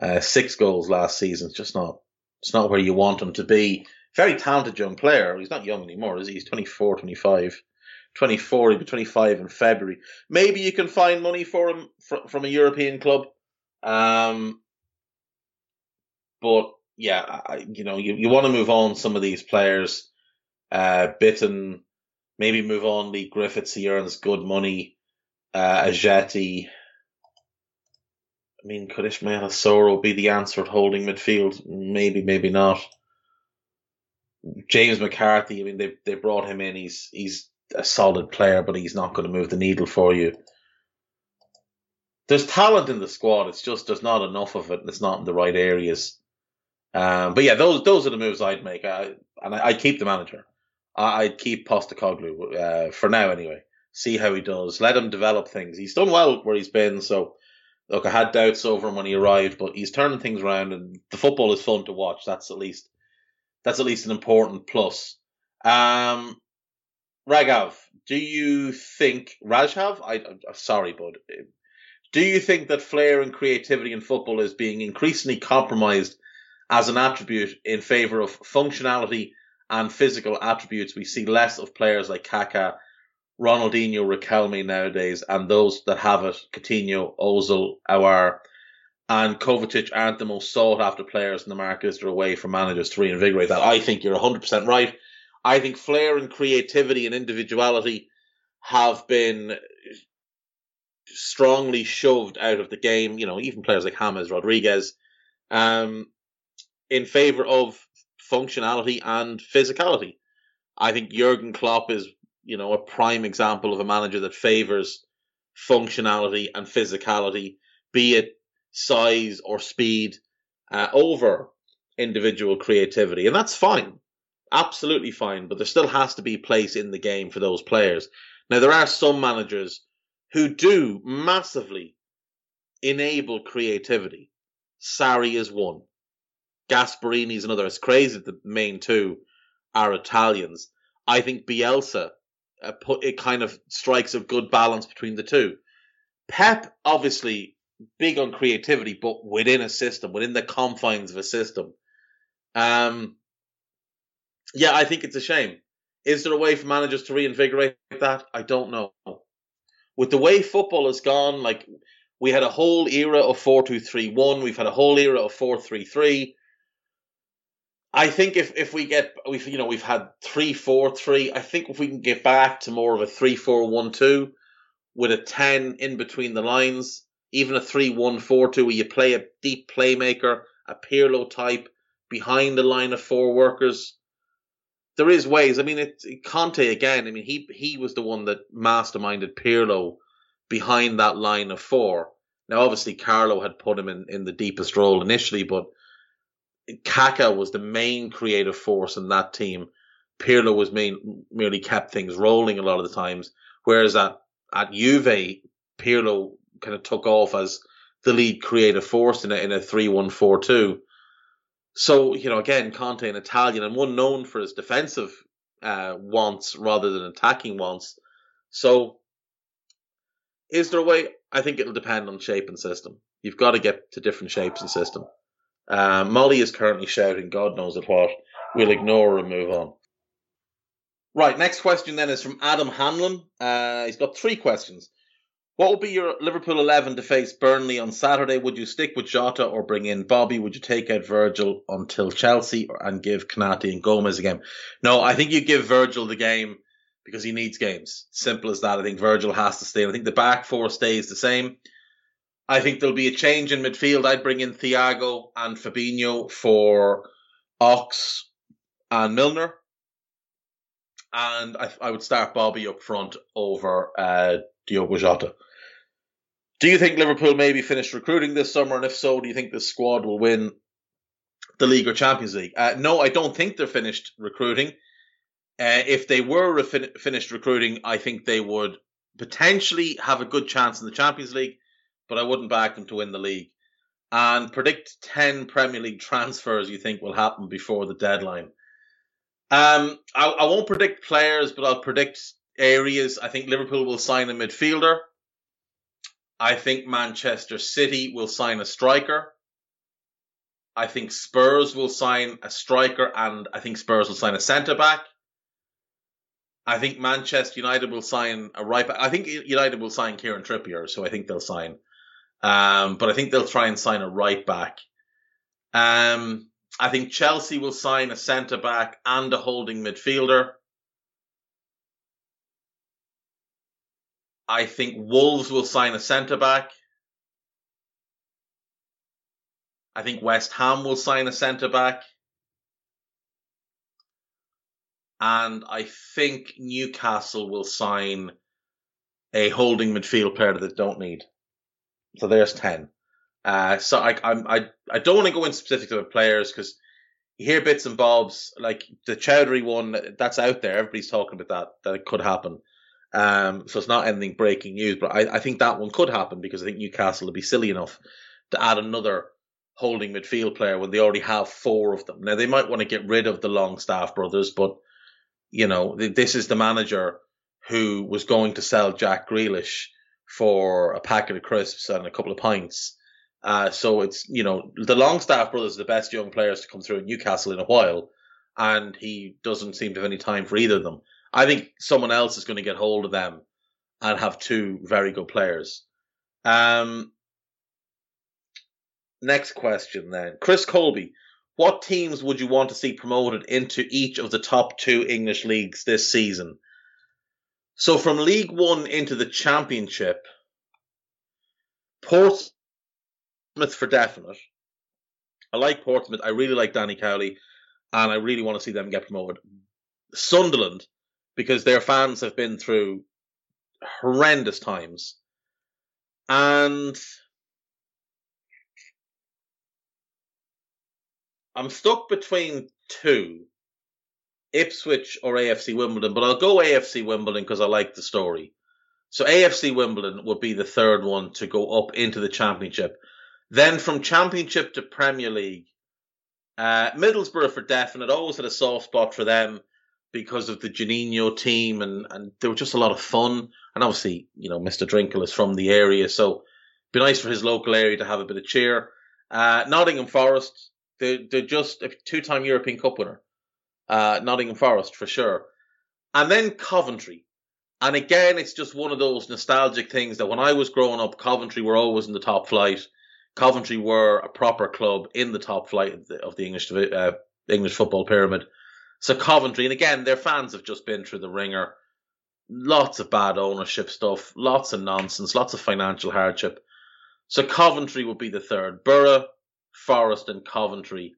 Uh, six goals last season. It's just not. It's not where you want him to be. Very talented young player. He's not young anymore, is he? He's 24, 25. 24, he'll be 25 in February. Maybe you can find money for him fr- from a European club. Um, but yeah, you know, you, you want to move on some of these players. Uh, Bitton, maybe move on Leigh Griffiths. He earns good money. Uh, Ajeti. I mean, could Ismaila Soro be the answer at holding midfield? Maybe, maybe not. James McCarthy. I mean, they they brought him in. He's he's a solid player, but he's not going to move the needle for you. There's talent in the squad. It's just there's not enough of it. And it's not in the right areas. Um, but yeah, those those are the moves I'd make. I, and I, would keep the manager. I, would keep Postecoglou uh, for now anyway. See how he does. Let him develop things. He's done well where he's been. So look, I had doubts over him when he arrived, but he's turning things around, and the football is fun to watch. That's at least that's at least an important plus. Um, do you think Rajhav? I, I'm sorry, bud. Do you think that flair and creativity in football is being increasingly compromised as an attribute in favor of functionality and physical attributes? We see less of players like Kaká, Ronaldinho, Riquelme nowadays, and those that have it, Coutinho, Ozil, Aouar, and Kovacic aren't the most sought after players in the market. They're away from managers to reinvigorate that. I think you're 100% right. I think flair and creativity and individuality have been strongly shoved out of the game. You know, even players like James Rodriguez, um, in favor of functionality and physicality. I think Jurgen Klopp is you know, a prime example of a manager that favors functionality and physicality, be it size or speed, uh, over individual creativity. And that's fine. Absolutely fine. But there still has to be place in the game for those players. Now, there are some managers who do massively enable creativity. Sarri is one. Gasperini is another. It's crazy that the main two are Italians. I think Bielsa uh, put it kind of strikes a good balance between the two. Pep obviously big on creativity, but within a system, within the confines of a system. Um, yeah, I think it's a shame. Is there a way for managers to reinvigorate that? I don't know. With the way football has gone, like we had a whole era of four two three one, we've had a whole era of four three three. I think if, if we get we've you know we've had three four three. I think if we can get back to more of a three four one two with a ten in between the lines, even a three one four two where you play a deep playmaker, a Pirlo type behind the line of four workers. There is ways. I mean, it, Conte again. I mean, he he was the one that masterminded Pirlo behind that line of four. Now, obviously, Carlo had put him in, in the deepest role initially, but Kaka was the main creative force in that team. Pirlo was main, merely kept things rolling a lot of the times, whereas at at Juve, Pirlo kind of took off as the lead creative force in a in a three one four two. So you know, again, Conte, an Italian, and one known for his defensive uh, wants rather than attacking wants. So, is there a way? I think it'll depend on shape and system. You've got to get to different shapes and system. Uh, Molly is currently shouting, God knows at what. We'll ignore her and move on. Right, next question then is from Adam Hanlon. Uh, he's got three questions. What would be your Liverpool 11 to face Burnley on Saturday? Would you stick with Jota or bring in Bobby? Would you take out Virgil until Chelsea and give Konaté and Gomez a game? No, I think you give Virgil the game because he needs games. Simple as that. I think Virgil has to stay. I think the back four stays the same. I think there'll be a change in midfield. I'd bring in Thiago and Fabinho for Ox and Milner. And I, I would start Bobby up front over uh, Diogo Jota. Do you think Liverpool maybe finished recruiting this summer? And if so, do you think the squad will win the League or Champions League? Uh, no, I don't think they're finished recruiting. Uh, if they were finished recruiting, I think they would potentially have a good chance in the Champions League but I wouldn't back them to win the league. And predict 10 Premier League transfers you think will happen before the deadline. Um, I, I won't predict players, but I'll predict areas. I think Liverpool will sign a midfielder. I think Manchester City will sign a striker. I think Spurs will sign a striker, and I think Spurs will sign a centre back. I think Manchester United will sign a right back. I think United will sign Kieran Trippier, so I think they'll sign um, but I think they'll try and sign a right back. Um, I think Chelsea will sign a centre back and a holding midfielder. I think Wolves will sign a centre back. I think West Ham will sign a centre back. And I think Newcastle will sign a holding midfield player that they don't need. So there's ten. Uh, so I I'm, I I don't want to go into specifics about players because you hear bits and bobs like the Choudhury one that's out there. Everybody's talking about that that it could happen. Um, so it's not anything breaking news, but I, I think that one could happen because I think Newcastle would be silly enough to add another holding midfield player when they already have four of them. Now they might want to get rid of the Longstaff brothers, but you know this is the manager who was going to sell Jack Grealish for a packet of crisps and a couple of pints. Uh, so it's, you know, the Longstaff brothers are the best young players to come through in Newcastle in a while, and he doesn't seem to have any time for either of them. I think someone else is going to get hold of them and have two very good players. Um, next question then. Chris Colby, what teams would you want to see promoted into each of the top two English leagues this season? So from League One into the Championship, Portsmouth for definite. I like Portsmouth. I really like Danny Cowley, and I really want to see them get promoted. Sunderland, because their fans have been through horrendous times. And I'm stuck between two Ipswich or AFC Wimbledon, but I'll go AFC Wimbledon because I like the story. So AFC Wimbledon would be the third one to go up into the championship. Then from championship to Premier League, uh, Middlesbrough for definite. Always had a soft spot for them because of the Juninho team, and, and they were just a lot of fun. And obviously, you know, Mr. Drinkle is from the area, so be nice for his local area to have a bit of cheer. Uh, Nottingham Forest, they're, they're just a two-time European Cup winner uh, Nottingham Forest for sure. And then Coventry. And again, it's just one of those nostalgic things that when I was growing up, Coventry were always in the top flight. Coventry were a proper club in the top flight of the, of the English uh, English football pyramid. So Coventry, and again, their fans have just been through the ringer. Lots of bad ownership stuff, lots of nonsense, lots of financial hardship. So Coventry would be the third. Borough, Forest, and Coventry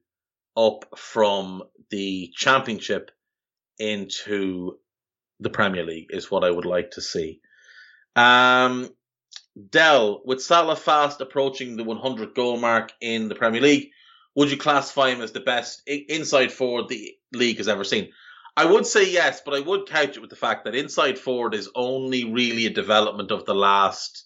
up from the championship into the Premier League is what I would like to see. Um, Dell, with Salah fast approaching the 100 goal mark in the Premier League, would you classify him as the best inside forward the league has ever seen? I would say yes, but I would couch it with the fact that inside forward is only really a development of the last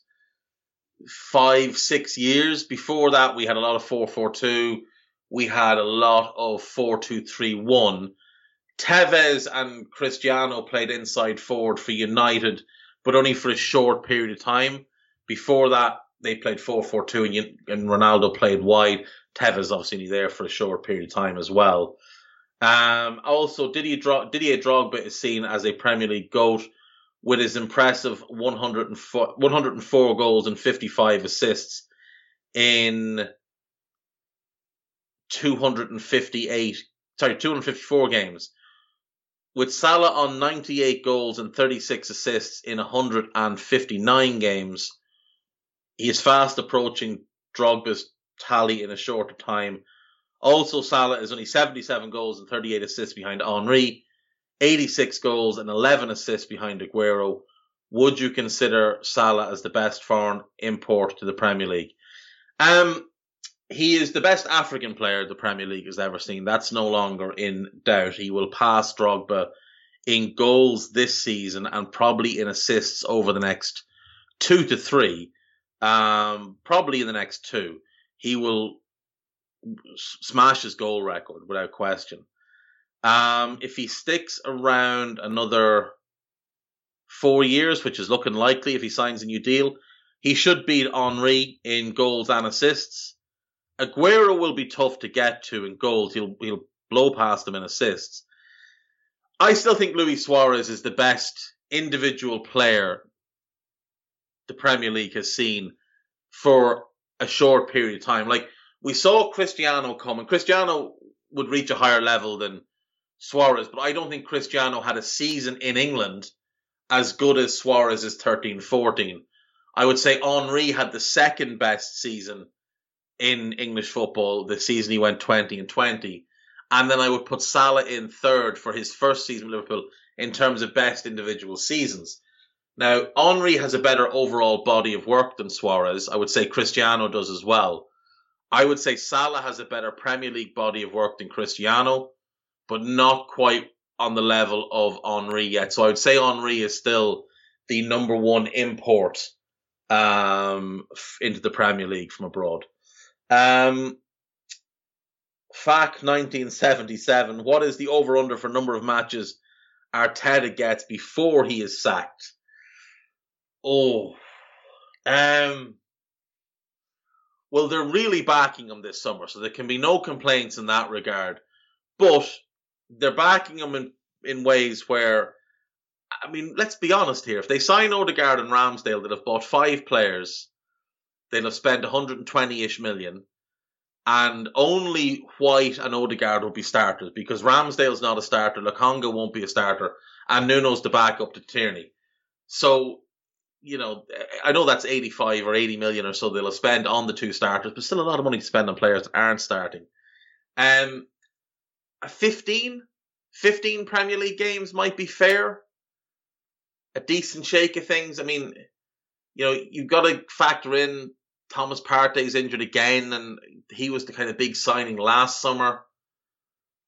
five, six years. Before that, we had a lot of 4 4 2 we had a lot of 4-2-3-1. Tevez and Cristiano played inside forward for United, but only for a short period of time. Before that, they played 4-4-2 and, Ronaldo played wide. Tevez obviously there for a short period of time as well. Um, also, Didier, Didier Drogba is seen as a Premier League GOAT with his impressive 104, 104 goals and 55 assists in 258, sorry, 254 games. With Salah on 98 goals and 36 assists in 159 games, he is fast approaching Drogba's tally in a shorter time. Also, Salah is only 77 goals and 38 assists behind Henry, 86 goals and 11 assists behind Aguero. Would you consider Salah as the best foreign import to the Premier League? Um, he is the best African player the Premier League has ever seen. That's no longer in doubt. He will pass Drogba in goals this season and probably in assists over the next two to three. Um, probably in the next two. He will smash his goal record without question. Um, if he sticks around another four years, which is looking likely if he signs a new deal, he should beat Henry in goals and assists. Aguero will be tough to get to in goals. He'll he'll blow past them in assists. I still think Luis Suarez is the best individual player the Premier League has seen for a short period of time. Like we saw Cristiano come, and Cristiano would reach a higher level than Suarez, but I don't think Cristiano had a season in England as good as Suarez's 13 14. I would say Henry had the second best season in English football the season he went 20 and 20. And then I would put Salah in third for his first season with Liverpool in terms of best individual seasons. Now, Henry has a better overall body of work than Suarez. I would say Cristiano does as well. I would say Salah has a better Premier League body of work than Cristiano, but not quite on the level of Henry yet. So I would say Henry is still the number one import um, into the Premier League from abroad. Um, FAC 1977. What is the over under for number of matches Arteta gets before he is sacked? Oh, um, well, they're really backing him this summer, so there can be no complaints in that regard. But they're backing him in, in ways where, I mean, let's be honest here. If they sign Odegaard and Ramsdale that have bought five players they'll have spent 120-ish million and only White and Odegaard will be starters because Ramsdale's not a starter, Lokonga won't be a starter, and Nuno's the backup to Tierney. So, you know, I know that's 85 or 80 million or so they'll spent on the two starters, but still a lot of money to spend on players that aren't starting. Um, 15, 15 Premier League games might be fair a decent shake of things. I mean, you know, you've got to factor in Thomas Partey's injured again, and he was the kind of big signing last summer.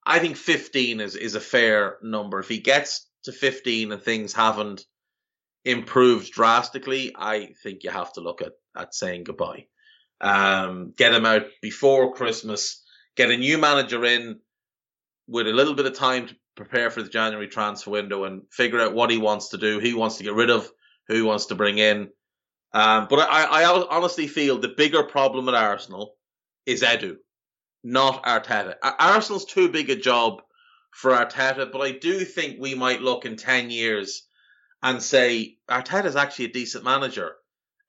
I think 15 is, is a fair number. If he gets to 15 and things haven't improved drastically, I think you have to look at, at saying goodbye. Um, get him out before Christmas, get a new manager in with a little bit of time to prepare for the January transfer window and figure out what he wants to do, who he wants to get rid of, who he wants to bring in. Um, but I, I honestly feel the bigger problem at Arsenal is Edu, not Arteta. Arsenal's too big a job for Arteta, but I do think we might look in 10 years and say Arteta's actually a decent manager.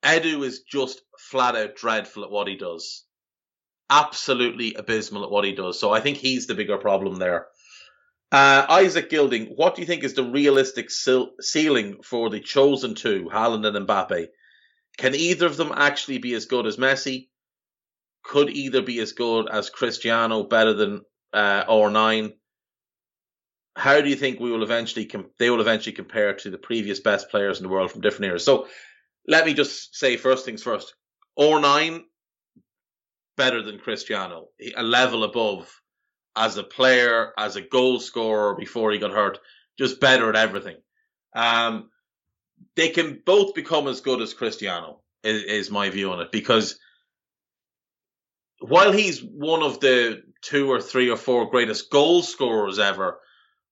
Edu is just flat out dreadful at what he does. Absolutely abysmal at what he does. So I think he's the bigger problem there. Uh, Isaac Gilding, what do you think is the realistic ceiling for the chosen two, Haaland and Mbappe? Can either of them actually be as good as Messi? Could either be as good as Cristiano, better than uh, R9? How do you think we will eventually com- they will eventually compare to the previous best players in the world from different eras? So let me just say first things first. R9 better than Cristiano, a level above as a player, as a goal scorer before he got hurt, just better at everything. Um, they can both become as good as Cristiano, is, is my view on it, because while he's one of the two or three or four greatest goal scorers ever,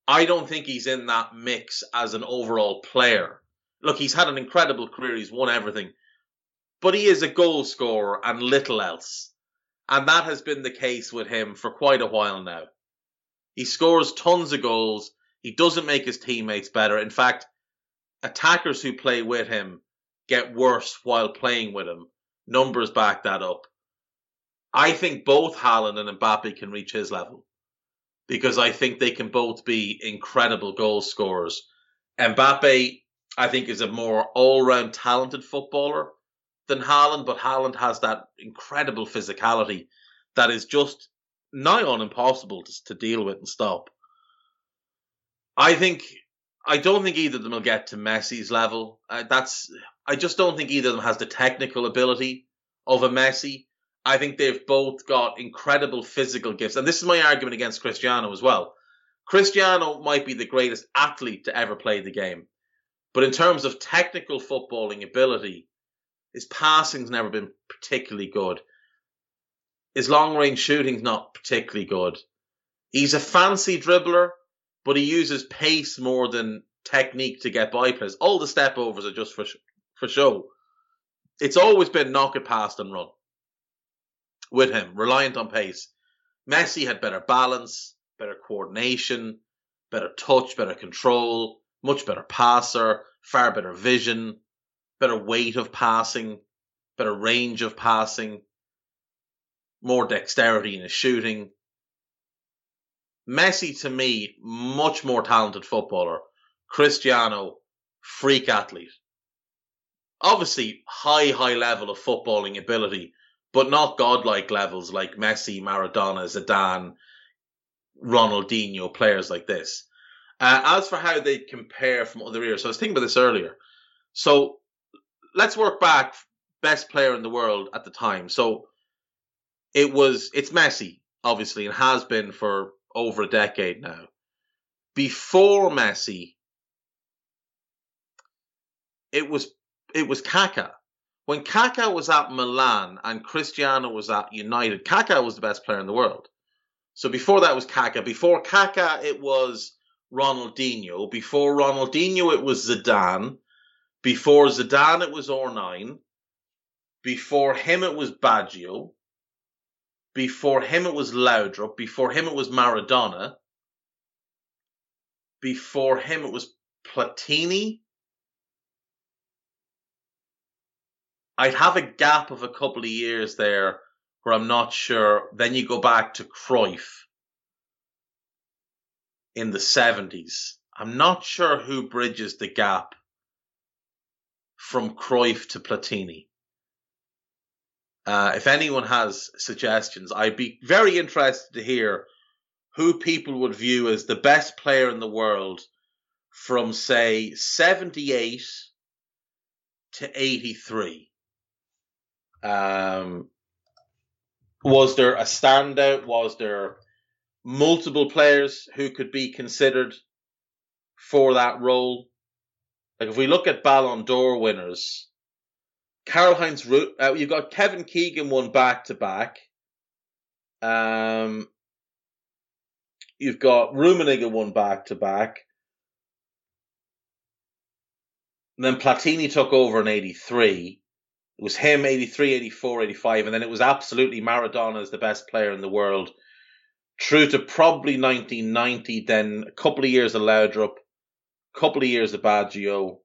I don't think he's in that mix as an overall player. Look, he's had an incredible career, he's won everything, but he is a goal scorer and little else. And that has been the case with him for quite a while now. He scores tons of goals. He doesn't make his teammates better. In fact, attackers who play with him get worse while playing with him. Numbers back that up. I think both Haaland and Mbappe can reach his level because I think they can both be incredible goal scorers. Mbappe, I think, is a more all round talented footballer than Haaland, but Haaland has that incredible physicality that is just nigh on impossible to, to deal with and stop. I think I don't think either of them will get to Messi's level. Uh, that's I just don't think either of them has the technical ability of a Messi. I think they've both got incredible physical gifts, and this is my argument against Cristiano as well. Cristiano might be the greatest athlete to ever play the game, but in terms of technical footballing ability, his passing's never been particularly good. His long range shooting's not particularly good. He's a fancy dribbler, but he uses pace more than technique to get by players. All the step overs are just for for show. It's always been knock it past and run with him, reliant on pace. Messi had better balance, better coordination, better touch, better control, much better passer, far better vision, better weight of passing, better range of passing, more dexterity in his shooting. Messi, to me, much more talented footballer. Cristiano, freak athlete. Obviously, high, high level of footballing ability, but not godlike levels like Messi, Maradona, Zidane, Ronaldinho, players like this. Uh, as for how they compare from other eras, so I was thinking about this earlier. So let's work back. Best player in the world at the time. So it was it's Messi, obviously, and has been for over a decade now. Before Messi, it was it was Kaká. When Kaká was at Milan and Cristiano was at United, Kaká was the best player in the world. So before that was Kaká. Before Kaká, it was Ronaldinho. Before Ronaldinho, it was Zidane. Before Zidane, it was R9. Before him, it was Baggio. Before him, it was Laudrup. Before him, it was Maradona. Before him, it was Platini. I'd have a gap of a couple of years there where I'm not sure. Then you go back to Cruyff in the 70s. I'm not sure who bridges the gap from Cruyff to Platini. Uh, if anyone has suggestions, I'd be very interested to hear who people would view as the best player in the world from say 78 to 83. Um, was there a standout? Was there multiple players who could be considered for that role? Like if we look at Ballon d'Or winners, Karl Heinz, uh, you've got Kevin Keegan won back to back. Um, you've got Rummenigge won back to back. then Platini took over in 83. It was him 83, 84, 85, and then it was absolutely Maradona as the best player in the world. True to probably 1990, then a couple of years of Laudrup, a couple of years of Baggio,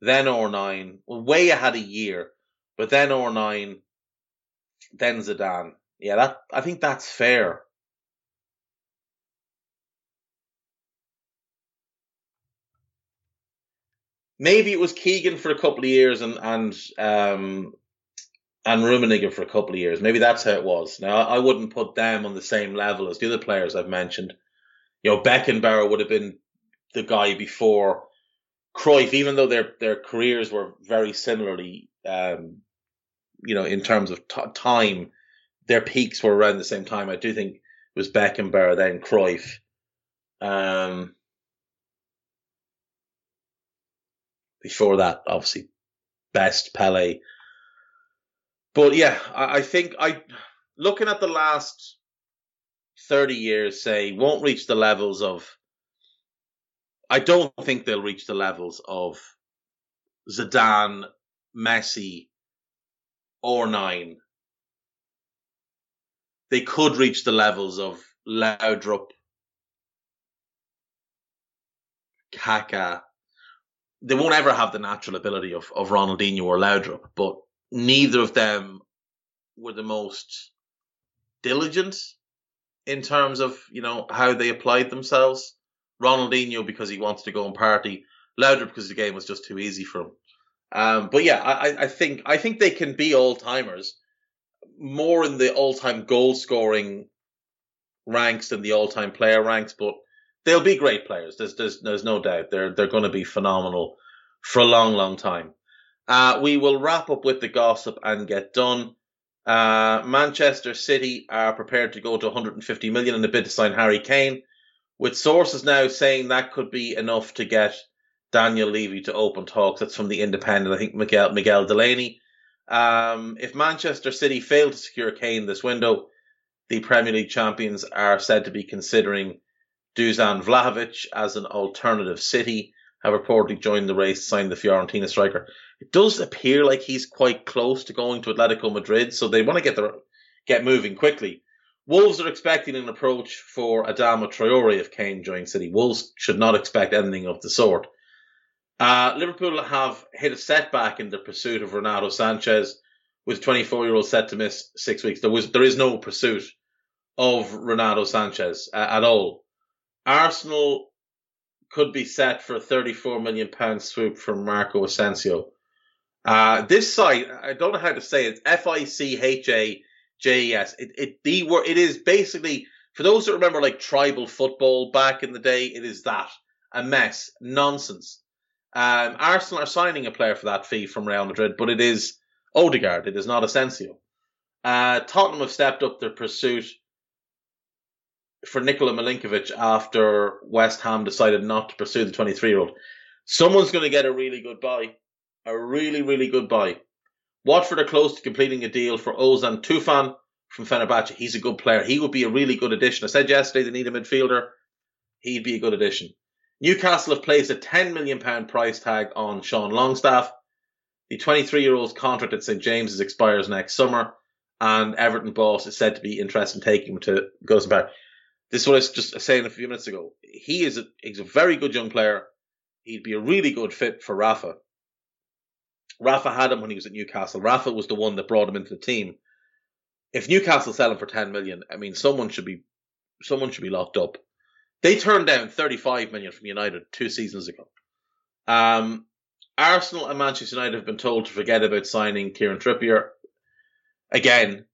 then R9, well, way ahead a year, but then R9, then Zidane. Yeah, that I think that's fair. maybe it was Keegan for a couple of years and and um and Rummenigge for a couple of years. Maybe that's how it was. Now I wouldn't put them on the same level as the other players I've mentioned. You know, Beckenbauer would have been the guy before Cruyff, even though their their careers were very similarly, um, you know, in terms of t- time, their peaks were around the same time. I do think it was Beckenbauer, then Cruyff. Um, Before that, obviously, best Pele. But yeah, I, I think I looking at the last thirty years, say won't reach the levels of. I don't think they'll reach the levels of Zidane, Messi, or nine. They could reach the levels of Laudrup, Kaká, they won't ever have the natural ability of, of Ronaldinho or Laudrup, but neither of them were the most diligent in terms of, you know, how they applied themselves. Ronaldinho because he wants to go and party, Laudrup because the game was just too easy for him. Um, but yeah, I, I think I think they can be all timers, more in the all time goal scoring ranks than the all time player ranks. But they'll be great players. There's there's there's no doubt. They're they're going to be phenomenal for a long, long time. Uh, we will wrap up with the gossip and get done. Uh, Manchester City are prepared to go to 150 million in a bid to sign Harry Kane, with sources now saying that could be enough to get Daniel Levy to open talks. That's from the Independent. I think Miguel Miguel Delaney. Um, if Manchester City fail to secure Kane this window, the Premier League champions are said to be considering Dusan Vlahovic as an alternative city have reportedly joined the race to sign the Fiorentina striker. It does appear like he's quite close to going to Atletico Madrid, so they want to get their, get moving quickly. Wolves are expecting an approach for Adama Traore if Kane joins City. Wolves should not expect anything of the sort. Uh, Liverpool have hit a setback in the pursuit of Renato Sanches, with 24 year old set to miss six weeks. There was there is no pursuit of Renato Sanches uh, at all. Arsenal could be set for a 34 million pound swoop from Marco Asensio. Uh, this site, I don't know how to say it. F I C H A J E S. It it the word it is basically for those that remember like tribal football back in the day. It is that a mess, nonsense. Um, Arsenal are signing a player for that fee from Real Madrid, but it is Odegaard. It is not Asensio. Uh, Tottenham have stepped up their pursuit for Nikola Milenkovic after West Ham decided not to pursue the 23 year old. Someone's going to get a really good buy. A really, really good buy. Watford are close to completing a deal for Ozan Tufan from Fenerbahce. He's a good player. He would be a really good addition. I said yesterday they need a midfielder. He'd be a good addition. Newcastle have placed a £10 million price tag on Sean Longstaff. The 23 year old's contract at St James's expires next summer, and Everton boss is said to be interested in taking him to Goodison Park. This is what I was just saying a few minutes ago. He is a, he's a very good young player. He'd be a really good fit for Rafa. Rafa had him when he was at Newcastle. Rafa was the one that brought him into the team. If Newcastle sell him for 10 million, I mean, someone should be, someone should be locked up. They turned down 35 million from United two seasons ago. Um, Arsenal and Manchester United have been told to forget about signing Kieran Trippier. Again,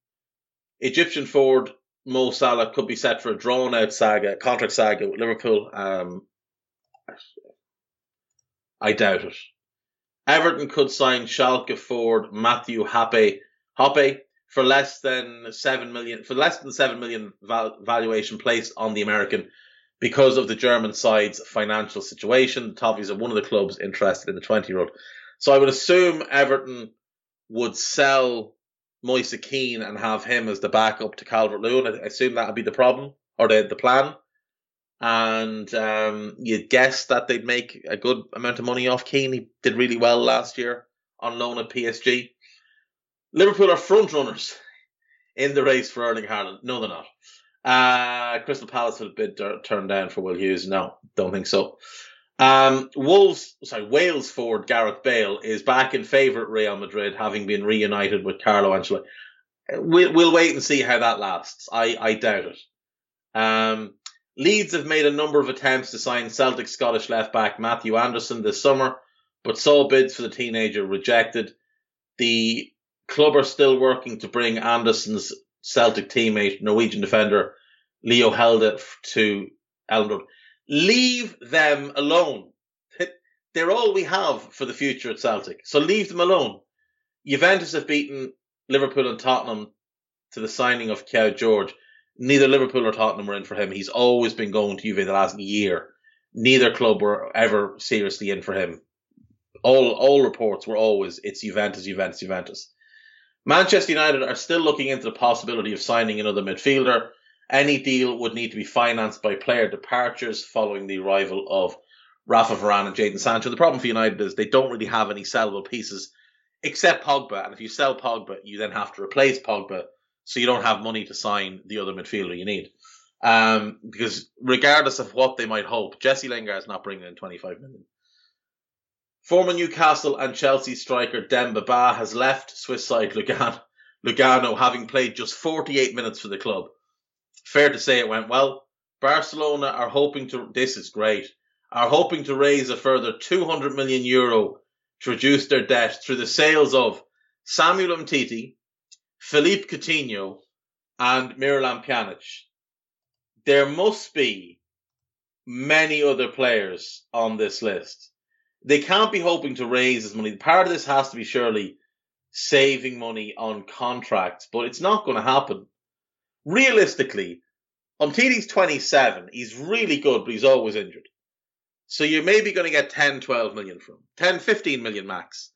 Egyptian forward Mo Salah could be set for a drawn out saga, contract saga with Liverpool. Um, I doubt it. Everton could sign Schalke forward Matthew Hoppe, for less than seven million for less than seven million val- valuation placed on the American because of the German side's financial situation. The Toffees are one of the clubs interested in the twenty year old. So I would assume Everton would sell Moise Kean and have him as the backup to Calvert Lewin. I assume that would be the problem or the, the plan. And um, you'd guess that they'd make a good amount of money off Kean. He did really well last year on loan at PSG. Liverpool are front runners in the race for Erling Haaland. No, they're not. Uh, Crystal Palace have been turned down for Will Hughes. No, don't think so. Um, Wolves, sorry, Wales forward Gareth Bale is back in favour at Real Madrid, having been reunited with Carlo Ancelotti. We'll, we'll wait and see how that lasts. I, I doubt it. Um, Leeds have made a number of attempts to sign Celtic Scottish left back Matthew Anderson this summer, but saw bids for the teenager rejected. The club are still working to bring Anderson's Celtic teammate, Norwegian defender Leo Hjelde, to Elland Leave them alone. They're all we have for the future at Celtic. So leave them alone. Juventus have beaten Liverpool and Tottenham to the signing of Kaio Jorge. Neither Liverpool or Tottenham were in for him. He's always been going to Juve the last year. Neither club were ever seriously in for him. All all reports were always it's Juventus, Juventus, Juventus. Manchester United are still looking into the possibility of signing another midfielder. Any deal would need to be financed by player departures following the arrival of Rafa Varane and Jadon Sancho. The problem for United is they don't really have any sellable pieces except Pogba. And if you sell Pogba, you then have to replace Pogba so you don't have money to sign the other midfielder you need. Um, because regardless of what they might hope, Jesse Lingard is not bringing in 25 million. Former Newcastle and Chelsea striker Demba Ba has left Swiss side Lugano, Lugano, having played just 48 minutes for the club. Fair to say it went well. Barcelona are hoping to, this is great, are hoping to raise a further 200 million euro to reduce their debt through the sales of Samuel Umtiti, Philippe Coutinho, and Miralem Pjanic. There must be many other players on this list. They can't be hoping to raise as money. Part of this has to be surely saving money on contracts, but it's not going to happen. Realistically, Umtiti's 27. He's really good, but he's always injured. So you're maybe going to get 10, 12 million from him. 10, 15 million max.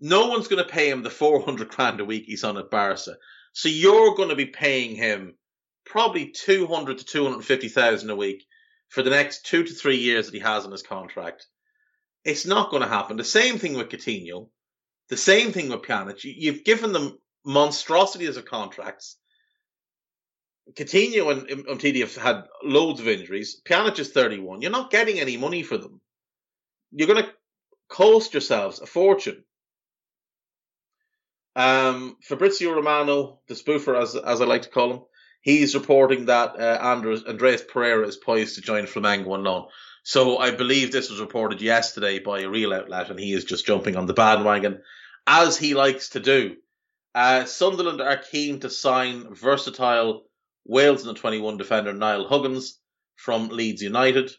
No one's going to pay him the 400 grand a week he's on at Barca. So you're going to be paying him probably 200 to 250,000 a week for the next two to three years that he has on his contract. It's not going to happen. The same thing with Coutinho. The same thing with Pjanic. You've given them monstrosities of contracts. Coutinho and Umtiti have had loads of injuries. Pjanic is 31. You're not getting any money for them. You're going to cost yourselves a fortune. Um, Fabrizio Romano, the spoofer, as as I like to call him, he's reporting that uh, Andres, Andreas Pereira is poised to join Flamengo on loan. So I believe this was reported yesterday by a real outlet, and he is just jumping on the bandwagon, as he likes to do. Uh, Sunderland are keen to sign versatile Wales and the 21 defender Niall Huggins from Leeds United.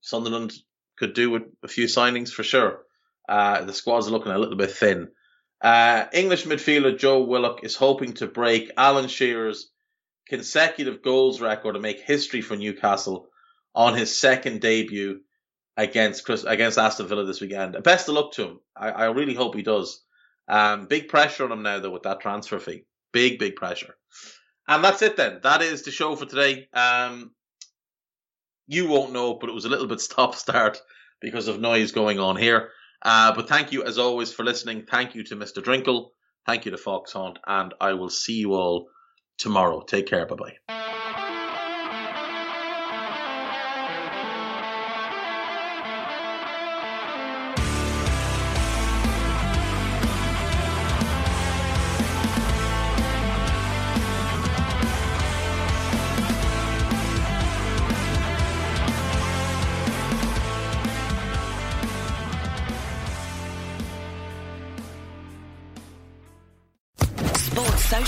Sunderland could do with a few signings for sure. Uh, the squad's looking a little bit thin. Uh, English midfielder Joe Willock is hoping to break Alan Shearer's consecutive goals record and make history for Newcastle on his second debut against Chris, against Aston Villa this weekend. Best of luck to him. I, I really hope he does. Um, big pressure on him now though with that transfer fee. Big big pressure. And that's it then. That is the show for today. Um, you won't know, but it was a little bit stop start because of noise going on here. Uh, but thank you as always for listening. Thank you to Mr. Drinkle. Thank you to Fox Hunt, And I will see you all tomorrow. Take care. Bye bye.